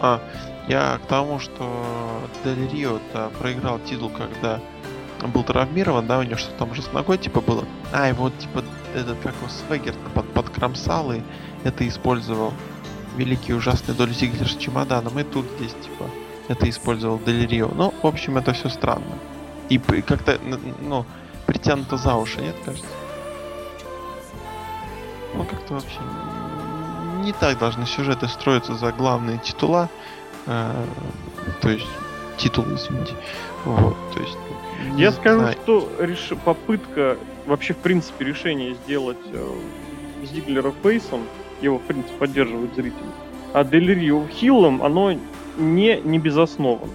А, я к тому, что Дель Рио проиграл титул, когда был травмирован, да, у него что там уже с ногой типа было. А, вот типа этот, как его Свегер под, подкромсал и это использовал великий ужасный Доль Зиглер с чемоданом, и тут здесь, типа, это использовал Дель Рио. Ну, в общем, это все странно. И как-то, ну, притянуто за уши, нет, кажется? Ну, как-то вообще не так должны сюжеты строиться за главные титула. Э, то есть, титулы, извините. Вот, то есть... Я скажу, знаю. что реш... попытка, вообще, в принципе, решение сделать э, Зиглера фейсом, его, в принципе, поддерживают зрители. А Дель Рио Хиллом, оно не, не безосновано.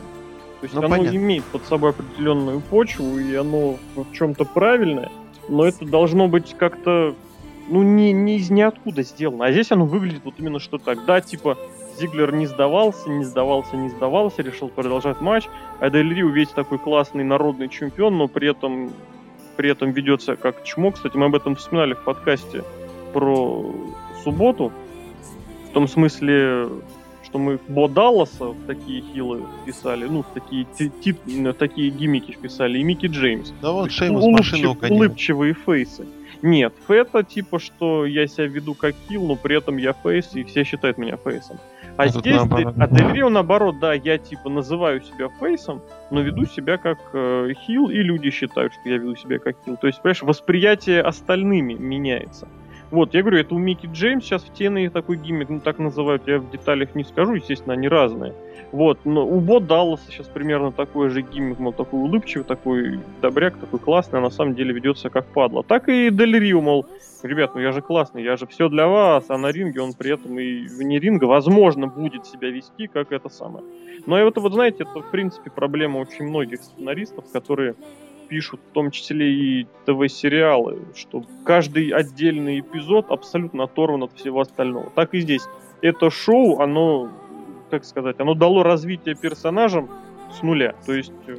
То есть ну, оно понятно. имеет под собой определенную почву, и оно в чем-то правильное, но это должно быть как-то, ну, не, не из ниоткуда сделано. А здесь оно выглядит вот именно что так. Да, типа, Зиглер не сдавался, не сдавался, не сдавался, решил продолжать матч. А Дель Рио весь такой классный народный чемпион, но при этом, при этом ведется как чмо. Кстати, мы об этом вспоминали в подкасте про субботу. В том смысле, что мы Бо Далласа в такие хилы вписали, ну, в такие, тип, в такие гиммики вписали, и Микки Джеймс. Да вот Шеймус машину угодил. Улыбчивые фейсы. Нет, это типа, что я себя веду как хил, но при этом я фейс, и все считают меня фейсом. А, а здесь, а Дель наоборот, да, я типа называю себя фейсом, но веду себя как э, хил, и люди считают, что я веду себя как хил. То есть, понимаешь, восприятие остальными меняется. Вот, я говорю, это у Микки Джеймс сейчас в TNA такой гиммик, ну так называют, я в деталях не скажу, естественно, они разные. Вот, но у Бо Далласа сейчас примерно такой же гиммик, мол, такой улыбчивый, такой добряк, такой классный, а на самом деле ведется как падла. Так и Дель Рио, мол, ребят, ну я же классный, я же все для вас, а на ринге он при этом и вне ринга, возможно, будет себя вести, как это самое. Но это вот, знаете, это, в принципе, проблема очень многих сценаристов, которые пишут в том числе и ТВ-сериалы, что каждый отдельный эпизод абсолютно оторван от всего остального. Так и здесь. Это шоу, оно, как сказать, оно дало развитие персонажам с нуля. То есть э,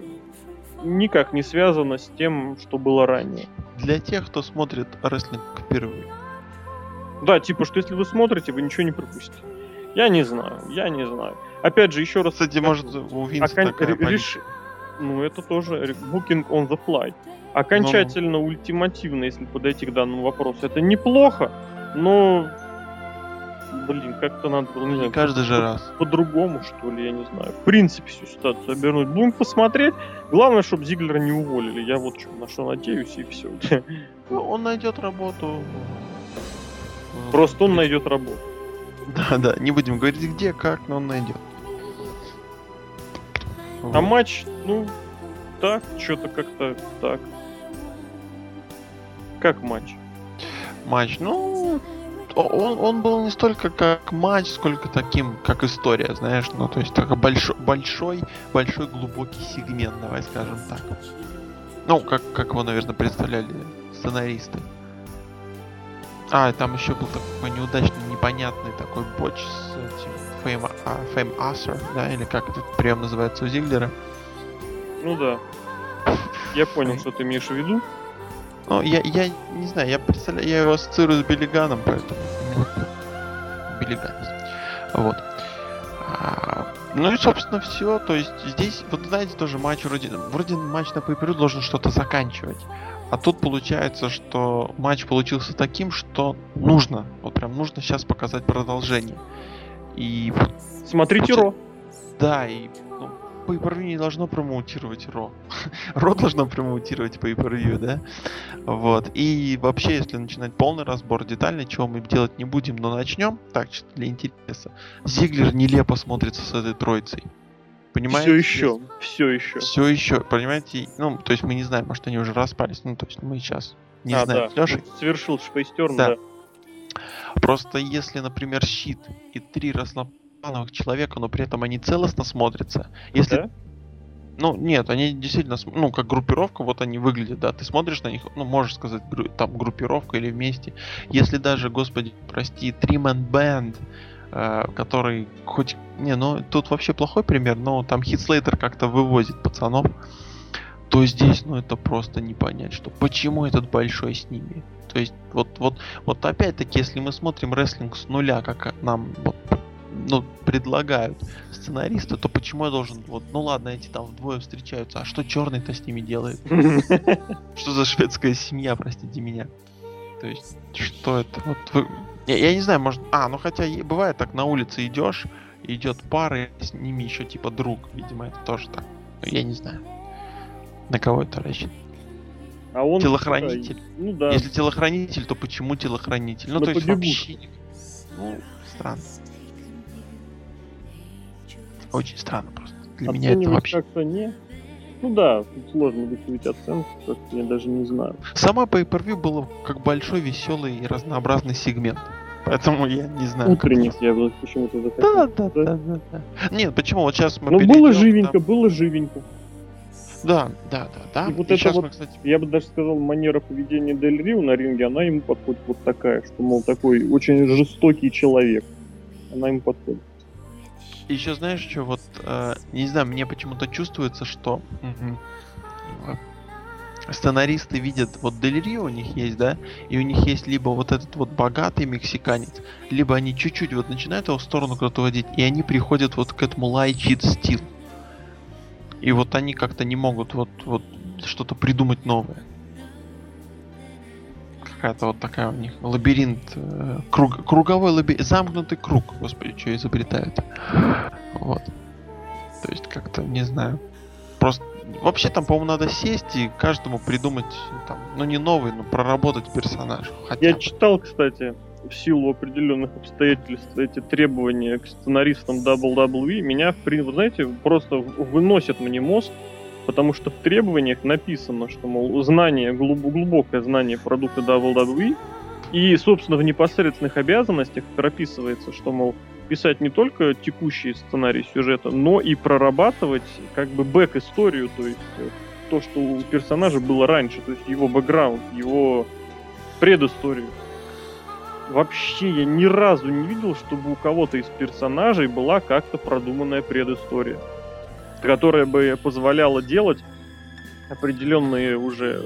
никак не связано с тем, что было ранее. Для тех, кто смотрит рестлинг впервые. Да, типа, что если вы смотрите, вы ничего не пропустите. Я не знаю, я не знаю. Опять же, еще раз... Кстати, может, у Винса окон... такая реш... Ну, это тоже booking on the fly. Окончательно, ну, ультимативно, если подойти к данному вопросу, это неплохо, но блин, как-то надо было, не знаю, каждый же раз. По-другому, что ли, я не знаю. В принципе, всю ситуацию обернуть. Будем посмотреть. Главное, чтобы Зиглера не уволили. Я вот что, на что надеюсь, и все. *laughs* Ну, он найдет работу. Просто он найдет работу. Да, да, не будем говорить где, как, но он найдет. А матч, ну, так, что-то как-то так. Как матч? Матч, ну, он, он был не столько как матч, сколько таким, как история, знаешь, ну, то есть такой большой, большой, большой глубокий сегмент, давай скажем так. Ну, как, как его, наверное, представляли сценаристы. А, там еще был такой неудачный, непонятный такой боч с этим Fame, а, Fame Asser, да, или как этот прием называется у Зиглера. Ну да. Я понял, что ты имеешь в виду. Ну, я, я не знаю, я представляю, я его ассоциирую с Биллиганом, поэтому... Биллиган. Вот. А, ну и, собственно, все. То есть здесь, вот знаете, тоже матч вроде... Вроде матч на pay должен что-то заканчивать. А тут получается, что матч получился таким, что нужно, вот прям нужно сейчас показать продолжение. И Смотрите Ро. Да, и ну, Pay-Per-View не должно промоутировать Ро. *laughs* Ро должно промоутировать Pay-Per-View, да? Вот. И вообще, если начинать полный разбор детальный, чего мы делать не будем, но начнем, так, чисто для интереса. Зиглер нелепо смотрится с этой троицей. Понимаете? Все еще, все еще. Все еще, понимаете? Ну, то есть мы не знаем, может они уже распались. Ну, то есть мы сейчас не а, знаем. Да. Леша... Совершил шпейстерн, да. да. Просто если, например, щит и три разноплановых человека, но при этом они целостно смотрятся. Если да? Ну, нет, они действительно, ну, как группировка, вот они выглядят, да, ты смотришь на них, ну, можешь сказать, там, группировка или вместе. Если даже, господи, прости, Trim Band, э, который хоть, не, ну, тут вообще плохой пример, но там Хитслейтер как-то вывозит пацанов, то здесь, ну, это просто не понять, что почему этот большой с ними. То есть, вот, вот, вот опять-таки, если мы смотрим рестлинг с нуля, как нам вот, ну, предлагают сценаристы, то почему я должен, вот, ну ладно, эти там вдвое встречаются, а что черный-то с ними делает? *laughs* Что за шведская семья, простите меня? То есть, что это? Вот вы... я, я не знаю, может... А, ну хотя бывает так, на улице идешь, идет пара, и с ними еще типа друг. Видимо, это тоже так. Я не знаю. На кого это рассчитано? А он телохранитель. Ну да. Если телохранитель, то почему телохранитель? Ну, Но то есть вообще. Ну, странно. Очень странно просто. Для меня это вообще. как-то не. Ну да, тут сложно выставить оценку, как я даже не знаю. Сама pay per была как большой, веселый и разнообразный сегмент. Поэтому я не знаю. Утренник я почему-то захотел. Да, да, да, да, да. Нет, почему? Вот сейчас мы Ну было живенько, там... было живенько. Да, да, да, да. И вот и это вот, мы, кстати... я бы даже сказал, манера поведения Дель Рио на ринге, она ему подходит вот такая, что, мол, такой очень жестокий человек. Она ему подходит. Еще знаешь, что вот, э, не знаю, мне почему-то чувствуется, что угу, сценаристы видят, вот Дель Рио у них есть, да, и у них есть либо вот этот вот богатый мексиканец, либо они чуть-чуть вот начинают его в сторону куда-то водить, и они приходят вот к этому лай чит стил. И вот они как-то не могут вот, вот что-то придумать новое. Какая-то вот такая у них лабиринт, э, круг, круговой лабиринт, замкнутый круг, господи, что изобретают. Вот. То есть как-то, не знаю, просто Вообще там, по-моему, надо сесть и каждому придумать, там, ну не новый, но проработать персонаж. Я бы. читал, кстати, в силу определенных обстоятельств эти требования к сценаристам WWE меня, вы знаете, просто выносят мне мозг, потому что в требованиях написано, что, мол, знание, глубокое знание продукта WWE, и, собственно, в непосредственных обязанностях прописывается, что, мол, писать не только текущий сценарий сюжета, но и прорабатывать как бы бэк-историю, то есть э, то, что у персонажа было раньше, то есть его бэкграунд, его предысторию вообще я ни разу не видел, чтобы у кого-то из персонажей была как-то продуманная предыстория, которая бы позволяла делать определенные уже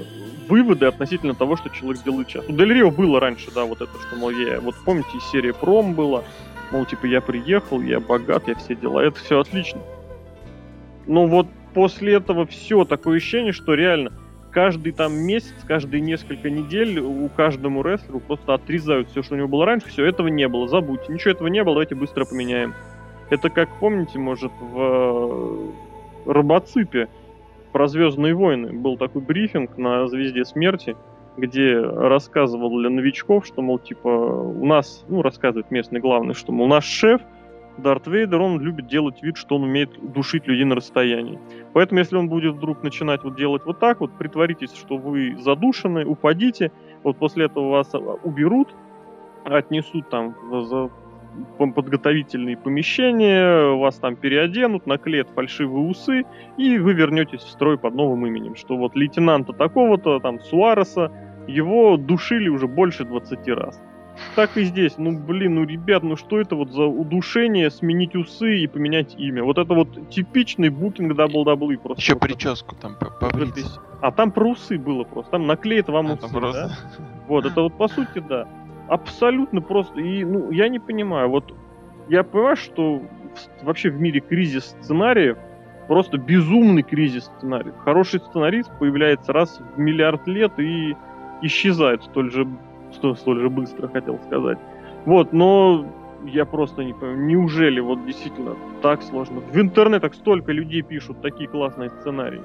выводы относительно того, что человек делает сейчас. У Дель Рио было раньше, да, вот это, что, мол, я, вот помните, из серии Пром было, мол, типа, я приехал, я богат, я все дела, это все отлично. Но вот после этого все, такое ощущение, что реально каждый там месяц, каждые несколько недель у каждому рестлеру просто отрезают все, что у него было раньше, все, этого не было, забудьте, ничего этого не было, давайте быстро поменяем. Это как, помните, может, в э, Робоципе про Звездные войны был такой брифинг на Звезде Смерти, где рассказывал для новичков, что, мол, типа, у нас, ну, рассказывает местный главный, что, мол, наш шеф, Дарт Вейдер, он любит делать вид, что он умеет душить людей на расстоянии. Поэтому, если он будет вдруг начинать вот делать вот так, вот притворитесь, что вы задушены, упадите, вот после этого вас а, уберут, отнесут там за подготовительные помещения, вас там переоденут, наклеят фальшивые усы, и вы вернетесь в строй под новым именем. Что вот лейтенанта такого-то, там, Суареса, его душили уже больше 20 раз. Так и здесь. Ну, блин, ну, ребят, ну что это вот за удушение, сменить усы и поменять имя? Вот это вот типичный букинг WWE просто. Еще прическу там побрить. А там про усы было просто. Там наклеит вам усы, просто... да? Вот, это вот по сути, да. Абсолютно просто. И, ну, я не понимаю, вот я понимаю, что вообще в мире кризис сценариев, просто безумный кризис сценариев. Хороший сценарист появляется раз в миллиард лет и исчезает столь же что столь же быстро хотел сказать. Вот, но я просто не понимаю, неужели вот действительно так сложно? В интернетах столько людей пишут такие классные сценарии.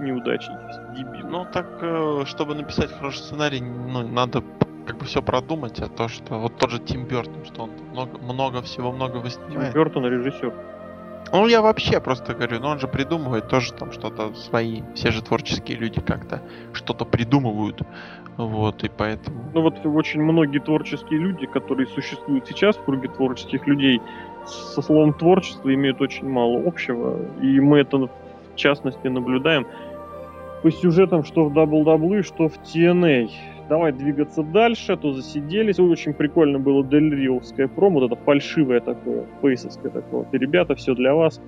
Неудачники, дебил. Ну так, э, чтобы написать хороший сценарий, ну, надо как бы все продумать, а то, что вот тот же Тим Бертон, что он много, много всего, много выснимает. Тим Бертон режиссер. Ну, я вообще просто говорю, ну он же придумывает тоже там что-то свои, все же творческие люди как-то что-то придумывают, вот, и поэтому... Ну вот очень многие творческие люди, которые существуют сейчас в круге творческих людей, со словом творчество имеют очень мало общего, и мы это в частности наблюдаем по сюжетам, что в WWE, что в TNA давай двигаться дальше, а то засиделись. Очень прикольно было Дель Риовское промо, вот это фальшивое такое, фейсовское такое. И, ребята, все для вас.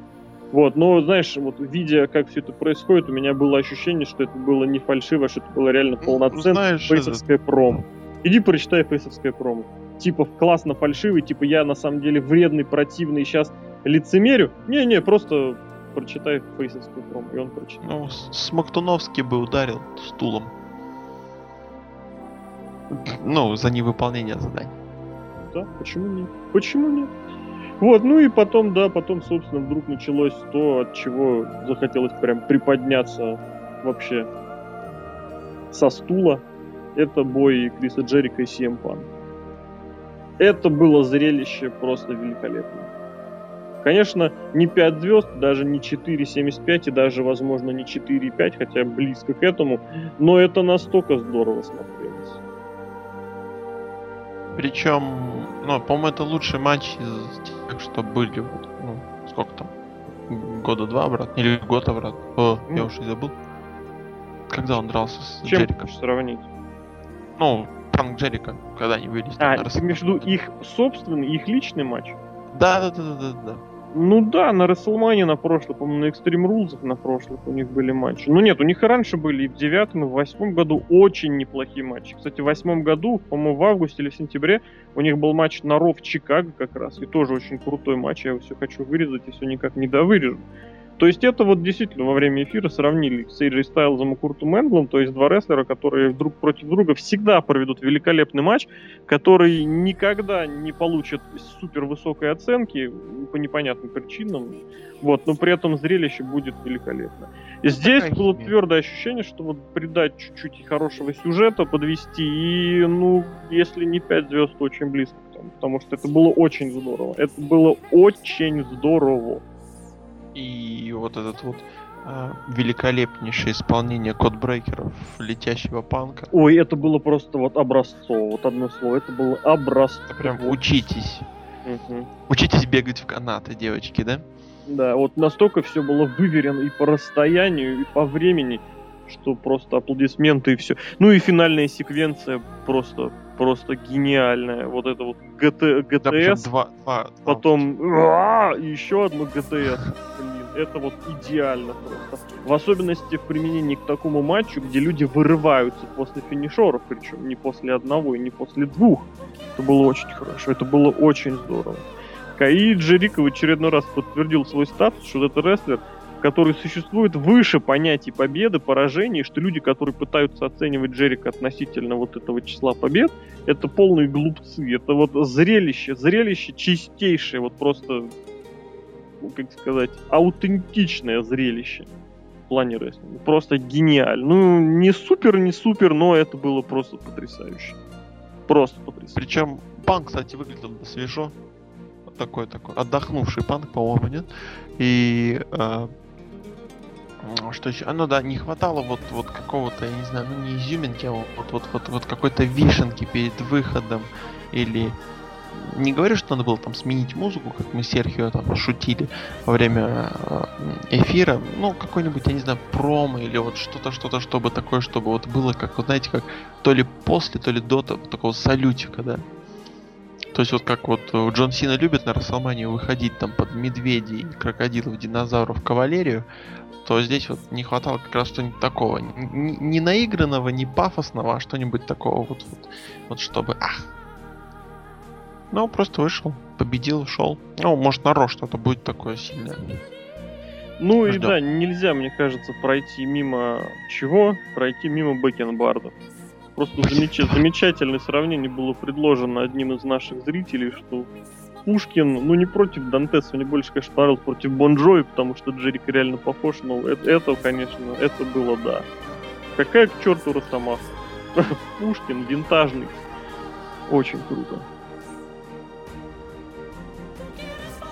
Вот, но, знаешь, вот видя, как все это происходит, у меня было ощущение, что это было не фальшиво, что это было реально ну, полноценное фейсовское это... промо. Иди прочитай фейсовское промо. Типа классно фальшивый, типа я на самом деле вредный, противный, сейчас лицемерю. Не-не, просто прочитай фейсовское промо, и он прочитал. Ну, Смоктуновский бы ударил стулом. Ну, за невыполнение заданий. Да, почему нет? Почему нет? Вот, ну и потом, да, потом, собственно, вдруг началось то, от чего захотелось прям приподняться вообще со стула. Это бой Криса Джерика и Punk. Это было зрелище просто великолепное. Конечно, не 5 звезд, даже не 4,75 и даже, возможно, не 4,5, хотя близко к этому, но это настолько здорово смотрелось. Причем, ну, по-моему, это лучший матч из тех, что были, ну, сколько там, года два обратно, или год обратно. О, mm. я уже забыл. Когда он дрался с Чем Джериком. сравнить? Ну, Пранк Джерика, когда они вылезли. А, виду их собственный, их личный матч? Да, да, да, да, да, да. Ну да, на Расселмане на прошлом, по-моему, на Extreme Rules на прошлых у них были матчи. Ну нет, у них и раньше были, и в девятом, и в восьмом году очень неплохие матчи. Кстати, в восьмом году, по-моему, в августе или в сентябре у них был матч на Ров Чикаго как раз, и тоже очень крутой матч. Я его все хочу вырезать, и все никак не довырежу. То есть это вот действительно во время эфира сравнили с AJ Стайлзом и Куртом Энглом, то есть два рестлера, которые друг против друга всегда проведут великолепный матч, который никогда не получит супер высокой оценки по непонятным причинам, вот, но при этом зрелище будет великолепно. И ну, здесь было твердое ощущение, что вот придать чуть-чуть хорошего сюжета, подвести, и, ну, если не 5 звезд, то очень близко потому что это было очень здорово. Это было очень здорово и вот этот вот э, великолепнейшее исполнение кодбрейкеров летящего панка. Ой, это было просто вот образцово, вот одно слово, это было образцово. Прям учитесь. Угу. Учитесь бегать в канаты, девочки, да? Да, вот настолько все было выверено и по расстоянию, и по времени, что просто аплодисменты и все. Ну и финальная секвенция просто просто гениальная. Вот это вот GT, GTS, да, два, два, потом два. еще одно GTS. Это вот идеально просто. В особенности в применении к такому матчу, где люди вырываются после финишеров, причем не после одного и не после двух. Это было очень хорошо, это было очень здорово. И Джерико в очередной раз подтвердил свой статус, что это рестлер, который существует выше понятий победы, поражений, что люди, которые пытаются оценивать Джерика относительно вот этого числа побед, это полные глупцы. Это вот зрелище, зрелище чистейшее, вот просто, как сказать, аутентичное зрелище в плане рестлинга. Просто гениально. Ну, не супер, не супер, но это было просто потрясающе. Просто потрясающе. Причем панк, кстати, выглядел свежо. Такой такой отдохнувший панк, по-моему, нет? И э, что еще? А, ну да, не хватало вот, вот какого-то, я не знаю, ну не изюминки, а вот, вот, вот, вот какой-то вишенки перед выходом. Или не говорю, что надо было там сменить музыку, как мы с Серхио там шутили во время э, эфира. Ну, какой-нибудь, я не знаю, промо или вот что-то, что-то, чтобы такое, чтобы вот было, как, вот знаете, как то ли после, то ли до такого салютика, да. То есть вот как вот Джон Сина любит на Расселманию выходить там под медведей, крокодилов, динозавров, кавалерию, то здесь вот не хватало как раз что-нибудь такого. Не, наигранного, не пафосного, а что-нибудь такого вот, вот, вот чтобы... Ах! Ну, просто вышел, победил, ушел. Ну, может, на Ро что-то будет такое сильное. Ну Ждем. и да, нельзя, мне кажется, пройти мимо чего? Пройти мимо Бекенбарда. Просто замеч... замечательное сравнение было предложено одним из наших зрителей, что Пушкин, ну не против Дантеса, мне больше, конечно, понравилось против Бонжои, потому что Джерик реально похож, но это, это, конечно, это было да. Какая к черту Росомаха? *laughs* Пушкин, винтажный. Очень круто.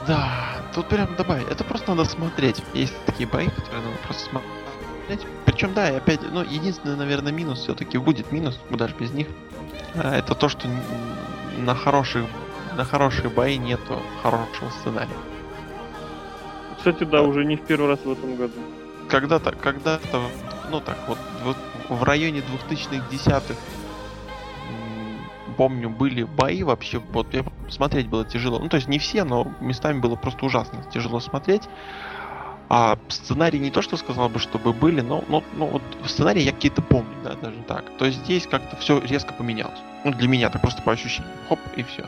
Да, тут прям добавить. Это просто надо смотреть. Есть такие бои, которые надо просто смотреть. Причем, да, и опять, ну, единственный, наверное, минус все-таки будет минус, куда же без них. А, это то, что на хороших на хорошие бои нету хорошего сценария. Кстати, да, а... уже не в первый раз в этом году. Когда-то, когда-то, ну так вот, вот в районе 2000-х, десятых помню, были бои вообще, вот я смотреть было тяжело. Ну, то есть не все, но местами было просто ужасно тяжело смотреть. А сценарий не то, что сказал бы, чтобы были, но, но, но вот сценарий я какие-то помню, да, даже так. То есть здесь как-то все резко поменялось. Ну, для меня, так просто по ощущениям. Хоп, и все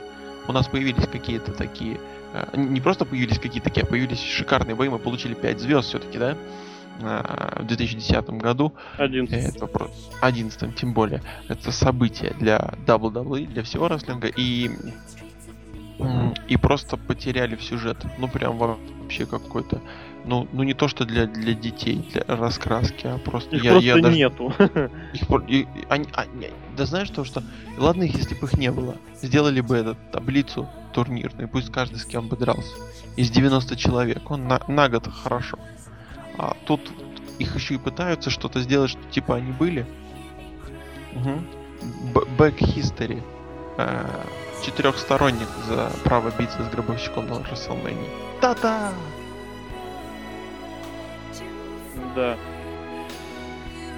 у нас появились какие-то такие... Э, не просто появились какие-то такие, а появились шикарные бои. Мы получили 5 звезд все-таки, да? Э, в 2010 году. 11. Это просто 11 тем более. Это событие для WWE, для всего рестлинга. И и просто потеряли в сюжет. Ну прям вообще какой-то. Ну, ну не то, что для, для детей, для раскраски, а просто их я, просто я даже... нету. *laughs* Их, и, они, они, да знаешь то, что ладно их, если бы их не было, сделали бы эту таблицу турнирную, пусть каждый с кем бы дрался. Из 90 человек, он на, на год хорошо. А тут их еще и пытаются что-то сделать, что типа они были. Угу. Back history. Э, четырехсторонник за право биться с гробовщиком на WrestleMania. Та-та! Да.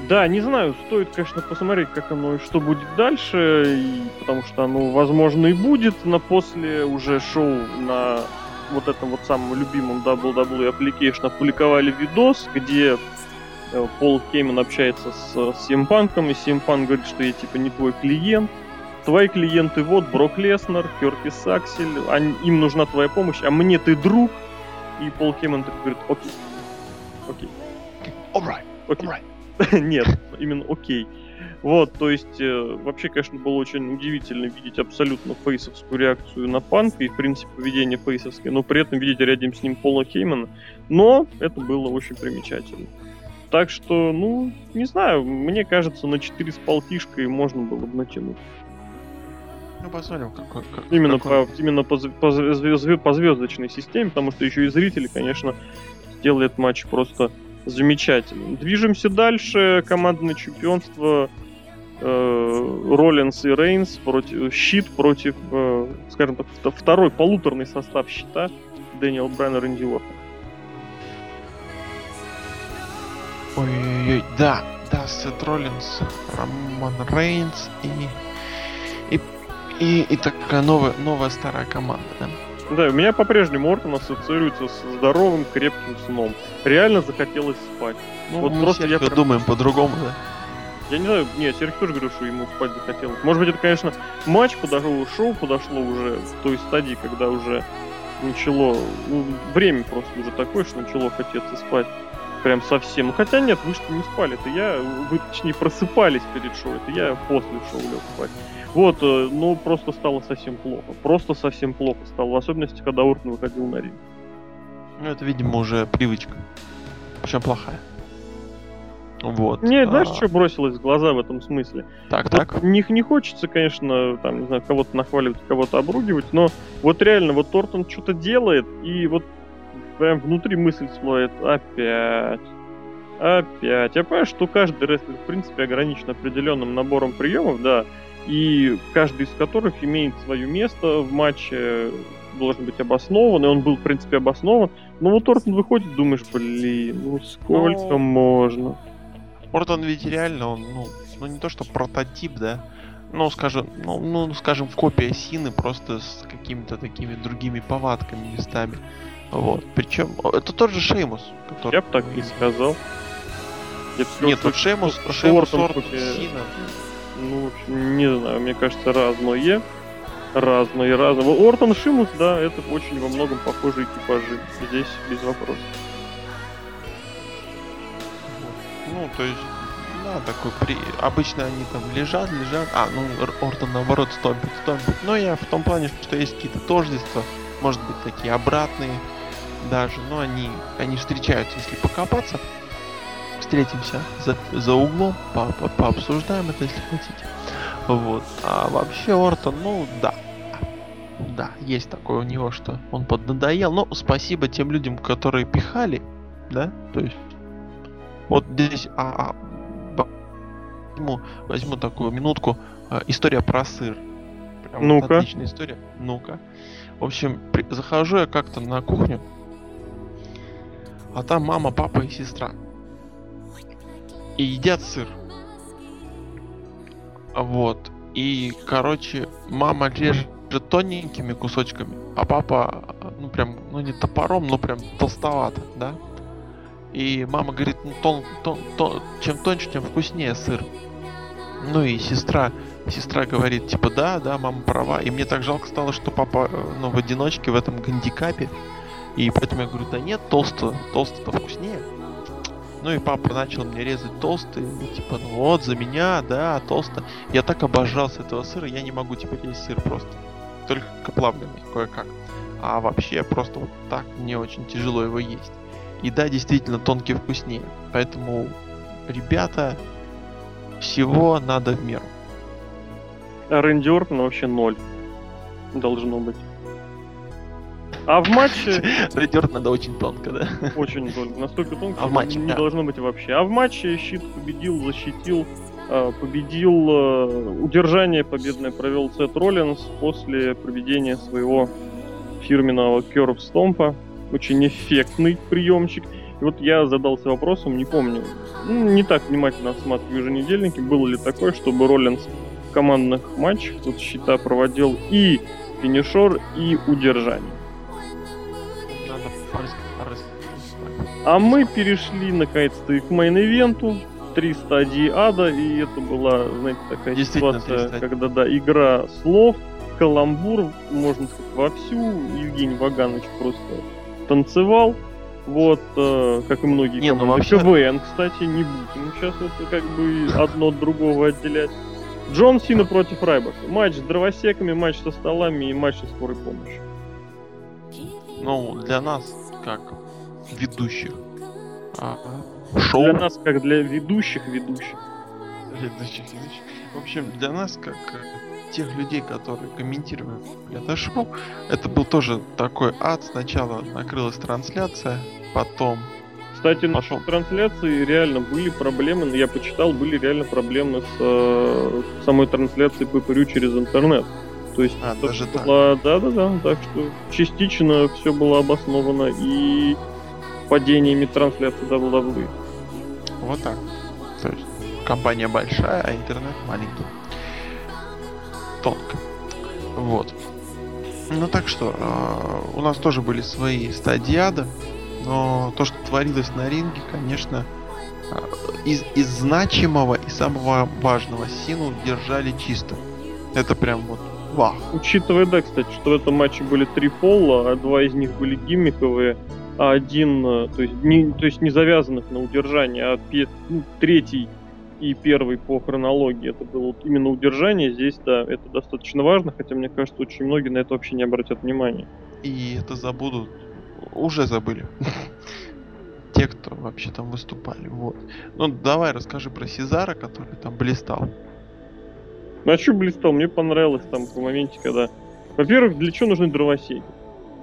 Да, не знаю, стоит, конечно, посмотреть, как оно и что будет дальше, и, потому что оно, возможно, и будет на после уже шоу на вот этом вот самом любимом WWE Application опубликовали видос, где э, Пол Кейман общается с, Симпанком, и Симпанк говорит, что я типа не твой клиент, твои клиенты вот Брок Леснер, Кертис Саксель, они, им нужна твоя помощь, а мне ты друг. И Пол Хейман так говорит, окей, окей. Alright, окей. Alright. *laughs* Нет, именно окей. Вот, то есть, э, вообще, конечно, было очень удивительно видеть абсолютно фейсовскую реакцию на панка и, в принципе, поведение фейсовское, но при этом видеть рядом с ним Пола Хеймана. Но это было очень примечательно. Так что, ну, не знаю, мне кажется, на 4 с полтишкой можно было бы натянуть. Ну, посмотрим, какой, как, именно, какой... По, именно по, по, звезд, по звездочной системе, потому что еще и зрители, конечно, сделали этот матч просто замечательным. Движемся дальше. Командное чемпионство Роллинс и Рейнс против щит против, э, скажем так, второй полуторный состав щита Дэниел Брайан и Рэнди Уортон. Ой-ой-ой, да, да, Сет Роллинс, Роман Рейнс и и, и такая новая, новая старая команда, да? Да, у меня по-прежнему Ортон ассоциируется с здоровым, крепким сном. Реально захотелось спать. Ну, вот мы просто я думаем по-другому, да? Я не знаю, нет, Серег тоже говорил, что ему спать захотелось. Может быть, это, конечно, матч подошло, шоу подошло уже в той стадии, когда уже начало, ну, время просто уже такое, что начало хотеться спать. прям совсем. Ну, хотя нет, вы что не спали, это я, вы точнее просыпались перед шоу, это я после шоу лег спать. Вот, ну просто стало совсем плохо. Просто совсем плохо стало, в особенности, когда Ортон выходил на ринг. Ну, это, видимо, уже привычка. Причем плохая. Вот. Мне, а... знаешь, что бросилось в глаза в этом смысле? Так, вот так. Не, не хочется, конечно, там, не знаю, кого-то нахваливать, кого-то обругивать, но вот реально, вот Тортон что-то делает, и вот прям внутри мысль всплывает опять. Опять. Я понимаю, что каждый рестлер, в принципе, ограничен определенным набором приемов, да, и каждый из которых имеет свое место в матче, должен быть обоснован, и он был, в принципе, обоснован. Но вот Тортон выходит, думаешь, блин, ну сколько Но... можно? Ортон ведь реально, он, ну, ну не то что прототип, да, ну, скажем, ну, ну, скажем, копия Сины просто с какими-то такими другими повадками местами. Вот. Причем, это тот же Шеймус, который... Я бы так и сказал. Я Нет, вот Шеймус, Шеймус, Ортон, Сина. Ну, в общем, не знаю, мне кажется, разное. Разные, разные. Ортон Шимус, да, это очень во многом похожие типажи. Здесь без вопросов. Ну, то есть, да, такой при... Обычно они там лежат, лежат. А, ну, Ортон наоборот стомпит, стомпит. Но я в том плане, что есть какие-то тождества, может быть, такие обратные даже, но они, они встречаются, если покопаться. Встретимся за, за углом, по, по, пообсуждаем это, если хотите. Вот. А вообще Ортон, ну да. Да, есть такое у него, что он поднадоел. Но спасибо тем людям, которые пихали, да, то есть вот здесь а, а, возьму, возьму такую минутку. А, история про сыр. Прям Ну-ка. Вот отличная история. Ну-ка. В общем, при, захожу я как-то на кухню, а там мама, папа и сестра. И едят сыр. Вот. И, короче, мама режет тоненькими кусочками, а папа, ну прям, ну не топором, но прям толстовато, да? И мама говорит, ну, тон, тон, тон, чем тоньше, тем вкуснее сыр. Ну и сестра, сестра говорит, типа, да, да, мама права. И мне так жалко стало, что папа, ну, в одиночке, в этом гандикапе. И поэтому я говорю, да нет, толсто, толсто-то вкуснее. Ну и папа начал мне резать толстый, ну, типа, ну вот, за меня, да, толсто. Я так обожал с этого сыра, я не могу теперь есть сыр просто. Только плавленый, кое-как. А вообще просто вот так мне очень тяжело его есть. И да, действительно, тонкий вкуснее. Поэтому, ребята, всего надо в меру. А Рэнди Ортон вообще ноль. Должно быть. А в матче... *laughs* Ортон надо очень тонко, да? Очень тонко. Настолько тонко, а в матче, не да. должно быть вообще. А в матче щит победил, защитил, а, победил а, удержание победное провел Сет Роллинс после проведения своего фирменного Керв Стомпа очень эффектный приемчик. И вот я задался вопросом, не помню, ну, не так внимательно осматриваю еженедельники, было ли такое, чтобы Роллинс в командных матчах тут счета проводил и финишер, и удержание. А мы перешли наконец-то к мейн-ивенту, три стадии ада, и это была, знаете, такая ситуация, когда, да, игра слов, каламбур, можно сказать, вовсю. Евгений Ваганович просто танцевал. Вот, э, как и многие не, ну вообще... КВН, кстати, не будем сейчас вот как бы одно от другого отделять. Джон Сина против Райбака. Матч с дровосеками, матч со столами и матч со скорой помощи. Ну, для нас, как ведущих, а, шоу... Для нас, как для ведущих ведущих. Ведущих ведущих. В общем, для нас, как тех людей, которые комментировали это шоу, это был тоже такой ад. Сначала накрылась трансляция, потом кстати, на трансляции реально были проблемы, я почитал, были реально проблемы с э, самой трансляцией ППРЮ через интернет. То есть, а, даже была, да, да, да, так что частично все было обосновано и падениями трансляции WWE. Вот так. То есть компания большая, а интернет маленький тонко. Вот. Ну так что, э, у нас тоже были свои стадии ада, но то, что творилось на ринге, конечно, э, из, из значимого и самого важного Сину держали чисто. Это прям вот вах. Учитывая, да, кстати, что в этом матче были три пола, а два из них были гиммиковые, а один, э, то есть не, то есть не завязанных на удержание, а пе- ну, третий и первый по хронологии это было вот именно удержание. Здесь, да, это достаточно важно, хотя мне кажется, очень многие на это вообще не обратят внимания. И это забудут. Уже забыли. Те, кто вообще там выступали. Вот. Ну, давай расскажи про Сезара, который там блистал. Ну а что блистал? Мне понравилось там в моменте, когда... Во-первых, для чего нужны дровосеки?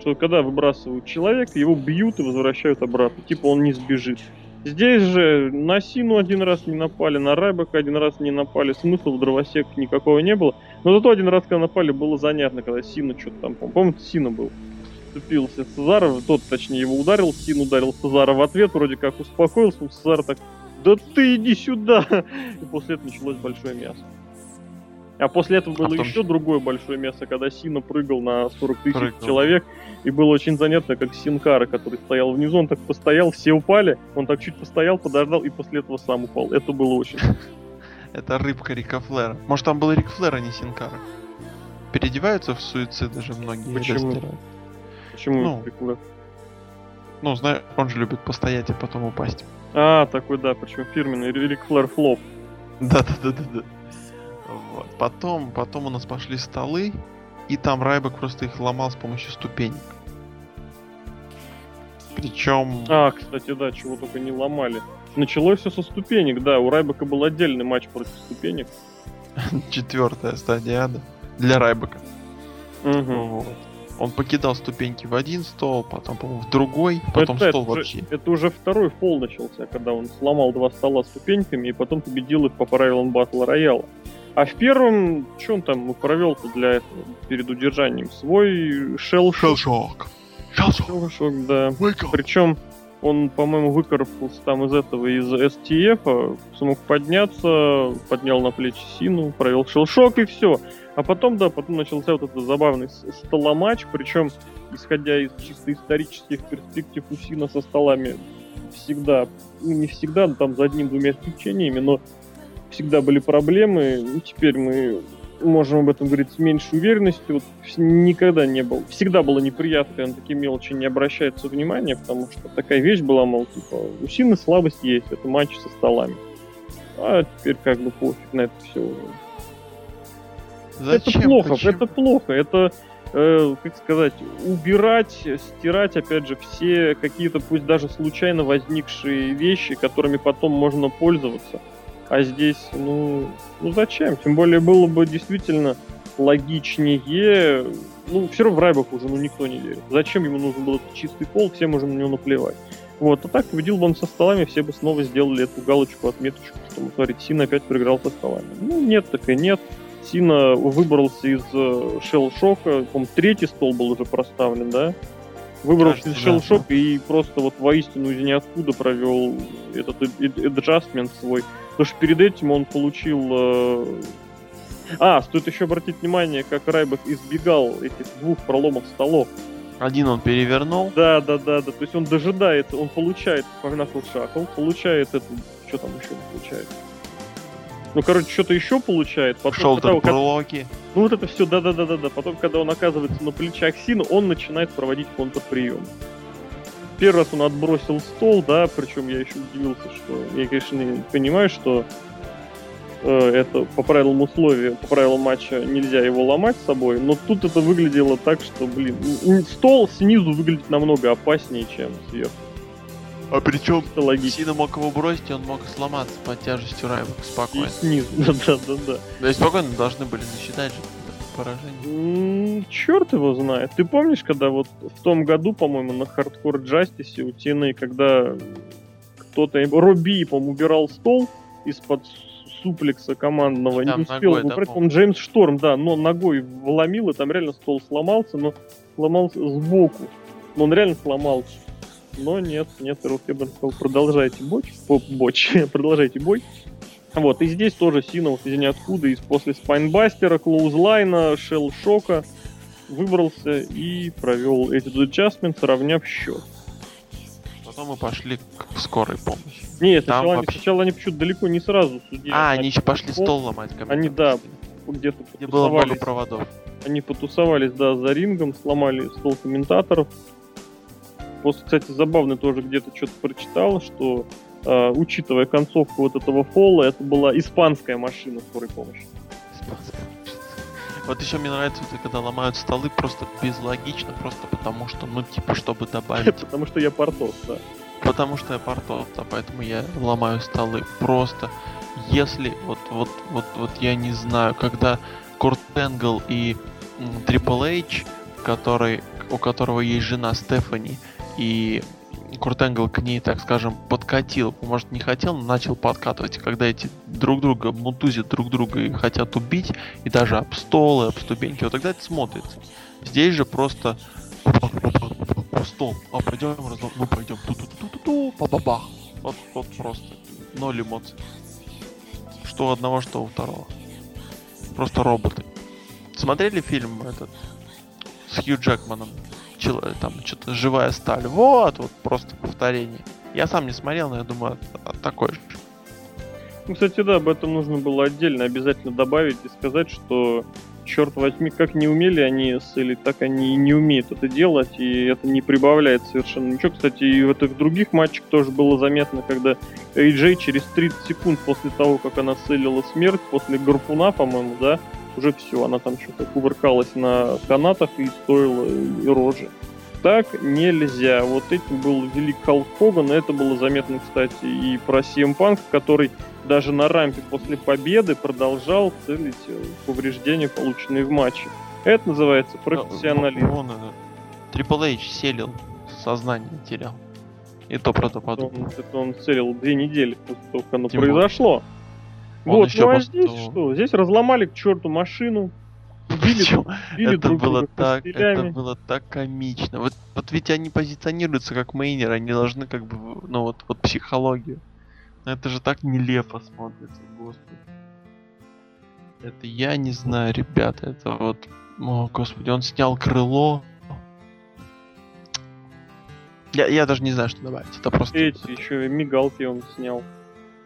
Что когда выбрасывают человека, его бьют и возвращают обратно. Типа он не сбежит. Здесь же на Сину один раз не напали, на Райбека один раз не напали. Смысла в дровосек никакого не было. Но зато один раз, когда напали, было занятно, когда Сина что-то там... По-моему, Сина был. Вцепился Цезаров, тот, точнее, его ударил, Син ударил Цезара в ответ, вроде как успокоился, у Цезара так да ты иди сюда! *laughs* И после этого началось большое мясо. А после этого было а потом... еще другое большое мясо, когда Сина прыгал на 40 тысяч прыгал. человек, и было очень занятно, как Синкара, который стоял внизу, он так постоял, все упали, он так чуть постоял, подождал, и после этого сам упал. Это было очень... *laughs* Это рыбка Рика Флера. Может, там был Рик Флер, а не Синкара? Переодеваются в суицид даже многие Почему? Почему ну, Рик Флер? Ну, знаешь, он же любит постоять и потом упасть. А, такой, да, причем фирменный Рик Флер флоп. Да-да-да-да-да. Вот. Потом, потом у нас пошли столы, и там Райбек просто их ломал с помощью ступенек. Причем... А, кстати, да, чего только не ломали. Началось все со ступенек, да, у Райбека был отдельный матч против ступенек. *laughs* Четвертая стадия ада для Райбека. Угу. Вот. Он покидал ступеньки в один стол, потом, по-моему, в другой, потом это, стол это вообще. Уже, это уже второй фол начался, когда он сломал два стола ступеньками и потом победил их по правилам батла рояла. А в первом, что он там провел-то для этого, перед удержанием? Свой Шелшок. Шелшок, да. Причем он, по-моему, выкарабкался там из этого, из STF, смог подняться, поднял на плечи Сину, провел шелшок и все. А потом, да, потом начался вот этот забавный столоматч, причем, исходя из чисто исторических перспектив у Сина со столами всегда, ну не всегда, но там за одним-двумя исключениями, но всегда были проблемы. Теперь мы можем об этом говорить с меньшей уверенностью. Вот никогда не был. Всегда было неприятно, когда на такие мелочи не обращается внимания, потому что такая вещь была, мол, типа, у Сины слабость есть, это матч со столами. А теперь как бы пофиг на это все уже. Зачем? Это плохо, Почему? это плохо, это, э, как сказать, убирать, стирать, опять же, все какие-то, пусть даже случайно возникшие вещи, которыми потом можно пользоваться. А здесь, ну, ну зачем? Тем более было бы действительно логичнее. Ну, все равно в Райбах уже ну, никто не верит. Зачем ему нужен был этот чистый пол, всем уже на него наплевать. Вот, а так победил бы он со столами, все бы снова сделали эту галочку, отметочку, что мы творит. Син опять проиграл со столами. Ну, нет, так и нет. Сина выбрался из Shell шока, по третий стол был уже проставлен, да? Выбрался из Shell и просто вот воистину из ниоткуда провел этот аджастмент свой. Потому что перед этим он получил... Э... А, стоит еще обратить внимание, как Райбах избегал этих двух проломов столов. Один он перевернул. Да, да, да, да. То есть он дожидается, он получает Погнакл Шахл, получает это... Что там еще получает? Ну, короче, что-то еще получает. Потом, Шолдер пролоки. Ну, вот это все, да-да-да-да-да. Потом, когда он оказывается на плечах Сина, он начинает проводить контрприем. Первый раз он отбросил стол, да, причем я еще удивился, что... Я, конечно, не понимаю, что э, это по правилам условия, по правилам матча нельзя его ломать с собой, но тут это выглядело так, что, блин, стол снизу выглядит намного опаснее, чем сверху. А причем Сина мог его бросить, и он мог сломаться под тяжестью Райбека спокойно. И снизу, *laughs* да-да-да. Да и спокойно должны были засчитать же поражение. Черт его знает. Ты помнишь, когда вот в том году, по-моему, на хардкор Джастисе у Тины, когда кто-то, Руби, по-моему, убирал стол из-под суплекса командного, там не успел ногой, убрать, да, по-моему, Джеймс Шторм, да, но ногой вломил, и там реально стол сломался, но сломался сбоку. Но он реально сломался. Но нет, нет, Эрл Хебберн сказал, продолжайте бой, боч, *laughs* продолжайте бой. Вот, и здесь тоже Сина вот из ниоткуда, из после Спайнбастера, Клоузлайна, Шелл Шока выбрался и провел эти adjustment, сравняв счет. Потом мы пошли к скорой помощи. Нет, сначала, вообще... сначала они почему-то далеко не сразу судили. А, они еще пошли стол ломать. Они, да, где-то Где было много проводов. Они потусовались, да, за рингом, сломали стол комментаторов, Просто, кстати, забавно тоже где-то что-то прочитал, что э, учитывая концовку вот этого фола, это была испанская машина скорой помощи. Испанская Вот еще мне нравится, когда ломают столы просто безлогично, просто потому что, ну, типа, чтобы добавить. *laughs* Потому что я портос, да. Потому что я портос, да, поэтому я ломаю столы. Просто, если, вот, вот, вот, вот я не знаю, когда Курт Энгл и Triple H, который, у которого есть жена Стефани, и Курт Энгл к ней, так скажем, подкатил. Может, не хотел, но начал подкатывать. Когда эти друг друга мутузят друг друга и хотят убить, и даже об столы, об ступеньки, вот тогда это смотрится. Здесь же просто стол, а пойдем, мы пойдем, ту-ту-ту-ту-ту, бабах. Вот, вот просто ноль эмоций. Что у одного, что у второго. Просто роботы. Смотрели фильм этот с Хью Джекманом? Там что-то живая сталь. Вот, вот просто повторение. Я сам не смотрел, но я думаю, такой же. Ну, кстати, да, об этом нужно было отдельно обязательно добавить и сказать, что черт возьми, как не умели они с так они не умеют это делать, и это не прибавляет совершенно ничего. Кстати, и в этих других матчах тоже было заметно, когда AJ через 30 секунд после того, как она целила смерть, после гарпуна, по-моему, да, уже все, она там что-то кувыркалась на канатах и стоила и рожи. Так нельзя. Вот этим был велик Халк Хоган, это было заметно, кстати, и про CM Punk, который даже на рампе после победы продолжал целить повреждения, полученные в матче. Это называется профессионализм. Ну, он, Triple H селил, сознание терял. И то правда подумал. Это он целил две недели после того, как оно Тем произошло. Он вот, ну а здесь что? Здесь разломали к черту машину, Били, били это друг было так, это было так комично. Вот, вот ведь они позиционируются как мейнеры, они должны как бы, ну вот, вот психологию. Это же так нелепо смотрится, господи. Это я не знаю, ребята, это вот... О, господи, он снял крыло. Я, я даже не знаю, что добавить. Это просто... Эти еще мигалки он снял.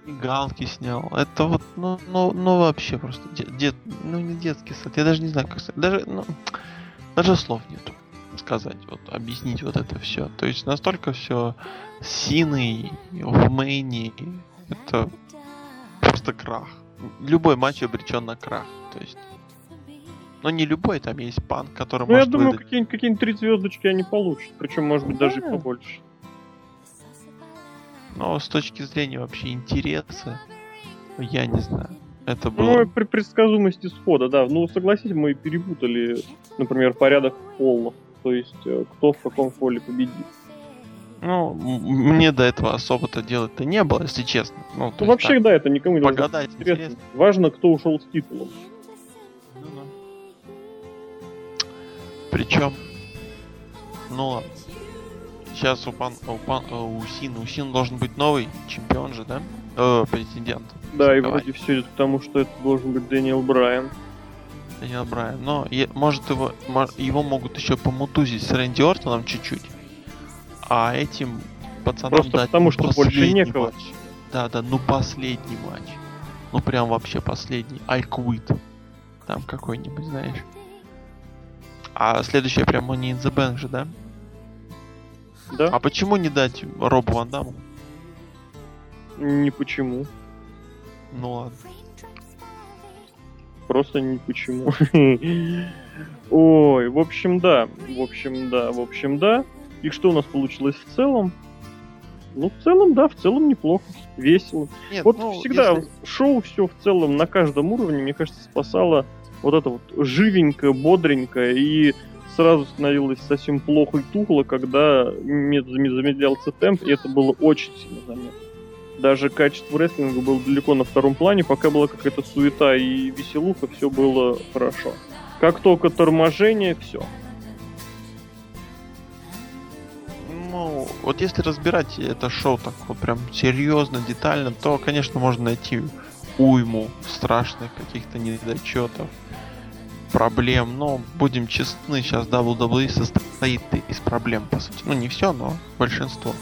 Мигалки снял. Это вот, ну, ну, ну вообще просто дед, ну не детский сад. Я даже не знаю, как сказать. Даже, ну, даже слов нету сказать, вот, объяснить вот это все. То есть настолько все синый в мейне, это просто крах. Любой матч обречен на крах. То есть но не любой, там есть панк, который ну, может я думаю, выдать... какие-нибудь какие три звездочки они получат. Причем, может быть, да. даже и побольше. Но с точки зрения вообще интереса, я не знаю. Это было... Ну, при предсказуемости схода, да. Ну, согласитесь, мы перепутали, например, порядок полов. То есть, э, кто в каком фоле победит. Ну, мне до этого особо-то делать-то не было, если честно. Ну, ну вообще, так, да, это никому не Погадать интересно. интересно. Важно, кто ушел с титулом. Ну, да. Причем, ну ладно. Сейчас у, пан, у, пан, у Сина, у Сина должен быть новый чемпион же, да? Э, претендент. Да, и вроде все идет к тому, что это должен быть Дэниел Брайан. Дэниел Брайан. Но может его, его могут еще помутузить с Рэнди Ортоном чуть-чуть. А этим пацанам Просто дать потому, что больше некого. матч. Да, да, ну последний матч. Ну прям вообще последний. Quit. Там какой-нибудь, знаешь. А следующее прям Money in the Bank же, да? Да. А почему не дать Робу Ван Даму? Не почему. Ну ладно. Просто не почему. *laughs* Ой, в общем, да. В общем, да. В общем, да. И что у нас получилось в целом? Ну, в целом, да, в целом неплохо, весело. Нет, вот ну, всегда если... шоу все в целом на каждом уровне, мне кажется, спасало вот это вот живенькое, бодренькое и сразу становилось совсем плохо и тухло, когда замедлялся темп, и это было очень сильно заметно даже качество рестлинга было далеко на втором плане, пока была какая-то суета и веселуха, все было хорошо. Как только торможение, все. Ну, вот если разбирать это шоу так вот прям серьезно, детально, то, конечно, можно найти уйму страшных каких-то недочетов, проблем, но будем честны, сейчас WWE состоит из проблем, по сути. Ну, не все, но большинство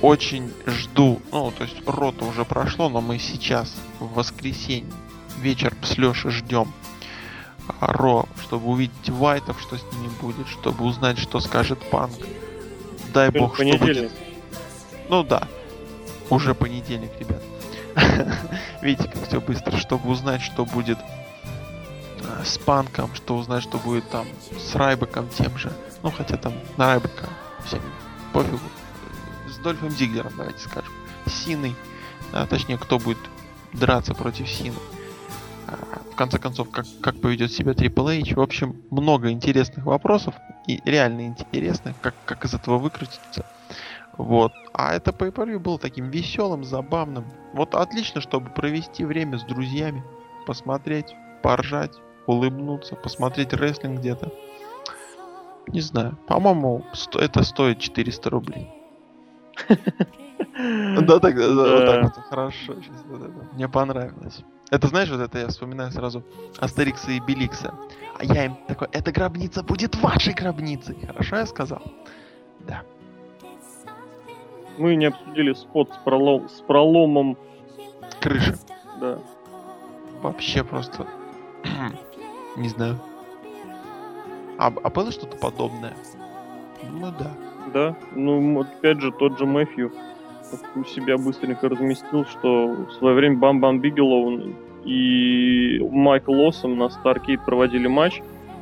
очень жду, ну, то есть рота уже прошло, но мы сейчас, в воскресенье, вечер с Лешей ждем Ро, чтобы увидеть Вайтов, что с ними будет, чтобы узнать, что скажет Панк. дай Сегодня бог, что будет. Ну да, уже понедельник, ребят. *laughs* Видите, как все быстро, чтобы узнать, что будет с Панком, что узнать, что будет там с Райбеком тем же. Ну, хотя там на Райбека всем пофигу. С Дольфом Зиглером, давайте скажем. С Синой. А, точнее, кто будет драться против Сины. А, В конце концов, как, как поведет себя Triple H. В общем, много интересных вопросов. И реально интересных, как, как из этого выкрутиться. Вот. А это pay per было таким веселым, забавным. Вот отлично, чтобы провести время с друзьями. Посмотреть, поржать, улыбнуться, посмотреть рестлинг где-то. Не знаю. По-моему, сто- это стоит 400 рублей. *laughs* Да, так, вот так вот, хорошо. Мне понравилось. Это знаешь, вот это я вспоминаю сразу Астерикса и Беликса. А я им такой, эта гробница будет вашей гробницей. Хорошо я сказал? Да. Мы не обсудили спот с, пролом, с проломом. Крыши. Да. Вообще просто... *clears throat* Не знаю. А, а было что-то подобное? Ну да. Да. Ну, опять же, тот же Мэфью у себя быстренько разместил, что в свое время Бам Бам Бигелоу и Майк Осом на Старкейд проводили матч.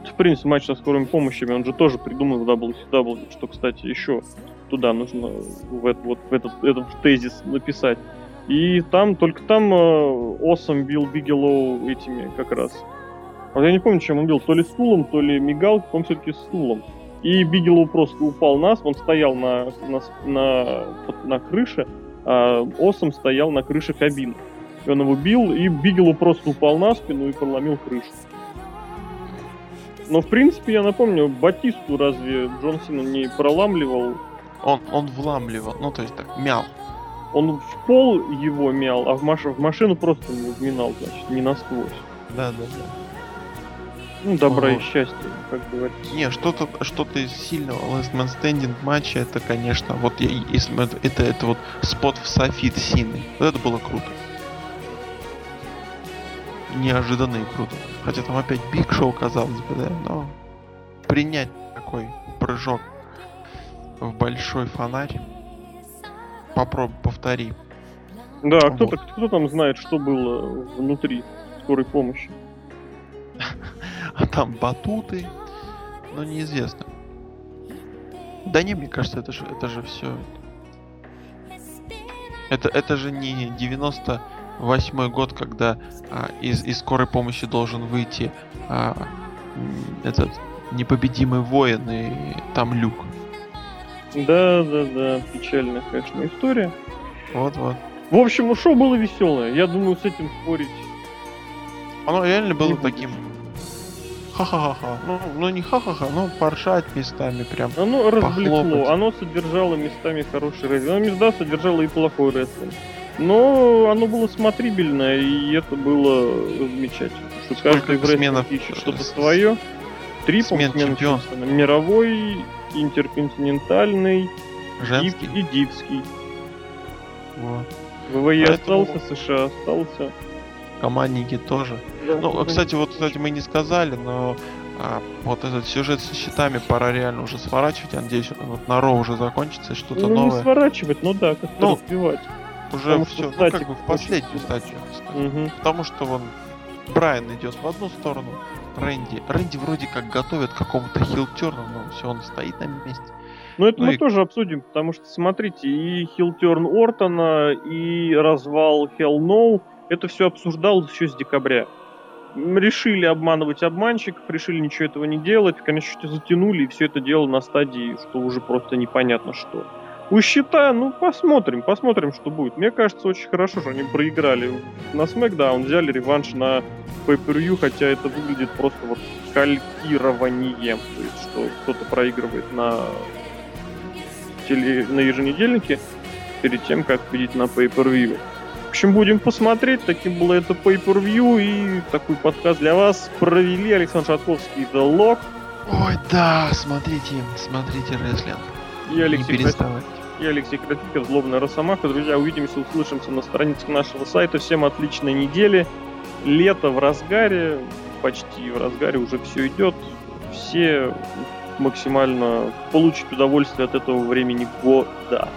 В принципе, матч со скорыми помощями, он же тоже придумал в WCW, что, кстати, еще туда нужно в, это- вот, в этот, этот тезис написать. И там, только там Осом бил Бигелоу этими как раз. Вот я не помню, чем он бил, то ли стулом, то ли мигалкой, по-моему, все-таки стулом. И Бигелоу просто упал на спину, он стоял на, на, на, на крыше, а Осом стоял на крыше кабины. И он его бил, и Бигелоу просто упал на спину и проломил крышу. Но, в принципе, я напомню, Батисту разве Джон Сина не проламливал? Он, он вламливал, ну то есть так, мял. Он в пол его мял, а в, маш- в машину просто не вминал, значит, не насквозь. Да, да, да. Ну, добра и Вот. счастья, как говорится. Не, что-то что из сильного Last Man Standing матча, это, конечно, вот если это, это, это вот спот в Софит Сины. Вот это было круто. Неожиданно и круто. Хотя там опять Биг Шоу, казалось бы, да, но принять такой прыжок в большой фонарь. Попробуй, повтори. Да, а кто, Вот. кто там знает, что было внутри скорой помощи? *laughs* А там батуты, но неизвестно. Да не, мне кажется, это же, это же все. Это, это же не 98 год, когда а, из, из скорой помощи должен выйти а, этот непобедимый воин и там люк. Да, да, да, печальная, конечно, история. Вот-вот. В общем, ну, шоу было веселое. Я думаю, с этим спорить. Оно реально было таким. Ха-ха-ха-ха. Ну, ну не ха-ха-ха, но поржать местами прям. Оно развлекло, Похлопать. оно содержало местами хороший рестлинг. Оно места содержало и плохой рестлинг. Но оно было смотрибельное, и это было замечательно. Что Сколько каждый сменов, ищет э, что-то свое. Три смен по-моему, смены чемпион. чемпиона. Мировой, интерконтинентальный и, Женский. и дивский. Вот. ВВЕ Поэтому- остался, США остался. Командники тоже. Ну, кстати, вот, кстати, мы не сказали, но а, вот этот сюжет со щитами пора реально уже сворачивать. Я надеюсь, он вот на Ро уже закончится, что-то ну, не новое. сворачивать, ну да, как-то Ну, развивать. Уже потому что все, ну, статик как бы в очень последнюю сильно. стадию, я бы сказал. Мгм. Потому что вон Брайан идет в одну сторону, Рэнди. Рэнди вроде как готовит к какому-то хилтерну, но все, он стоит на месте. Ну, это Ну мы и- тоже обсудим, потому что, смотрите, и хилтерн Ортона, и развал Hell No, это все обсуждалось еще с декабря. Решили обманывать обманщиков, решили ничего этого не делать, в конечном счете затянули, и все это дело на стадии, что уже просто непонятно что. У счета, ну, посмотрим, посмотрим, что будет. Мне кажется, очень хорошо, что они проиграли на SmackDown, взяли реванш на pay хотя это выглядит просто вот калькированием, то есть, что кто-то проигрывает на теле, на еженедельнике перед тем, как видеть на pay-per-view. В общем, будем посмотреть. Таким было это pay-per-view и такой подкаст для вас провели Александр Шатковский и The Lock Ой, да, смотрите, смотрите рестлинг. и Не Алексей, переставайте. и Алексей Красиков, Злобная Росомаха. Друзья, увидимся, услышимся на страницах нашего сайта. Всем отличной недели. Лето в разгаре, почти в разгаре уже все идет. Все максимально получить удовольствие от этого времени года.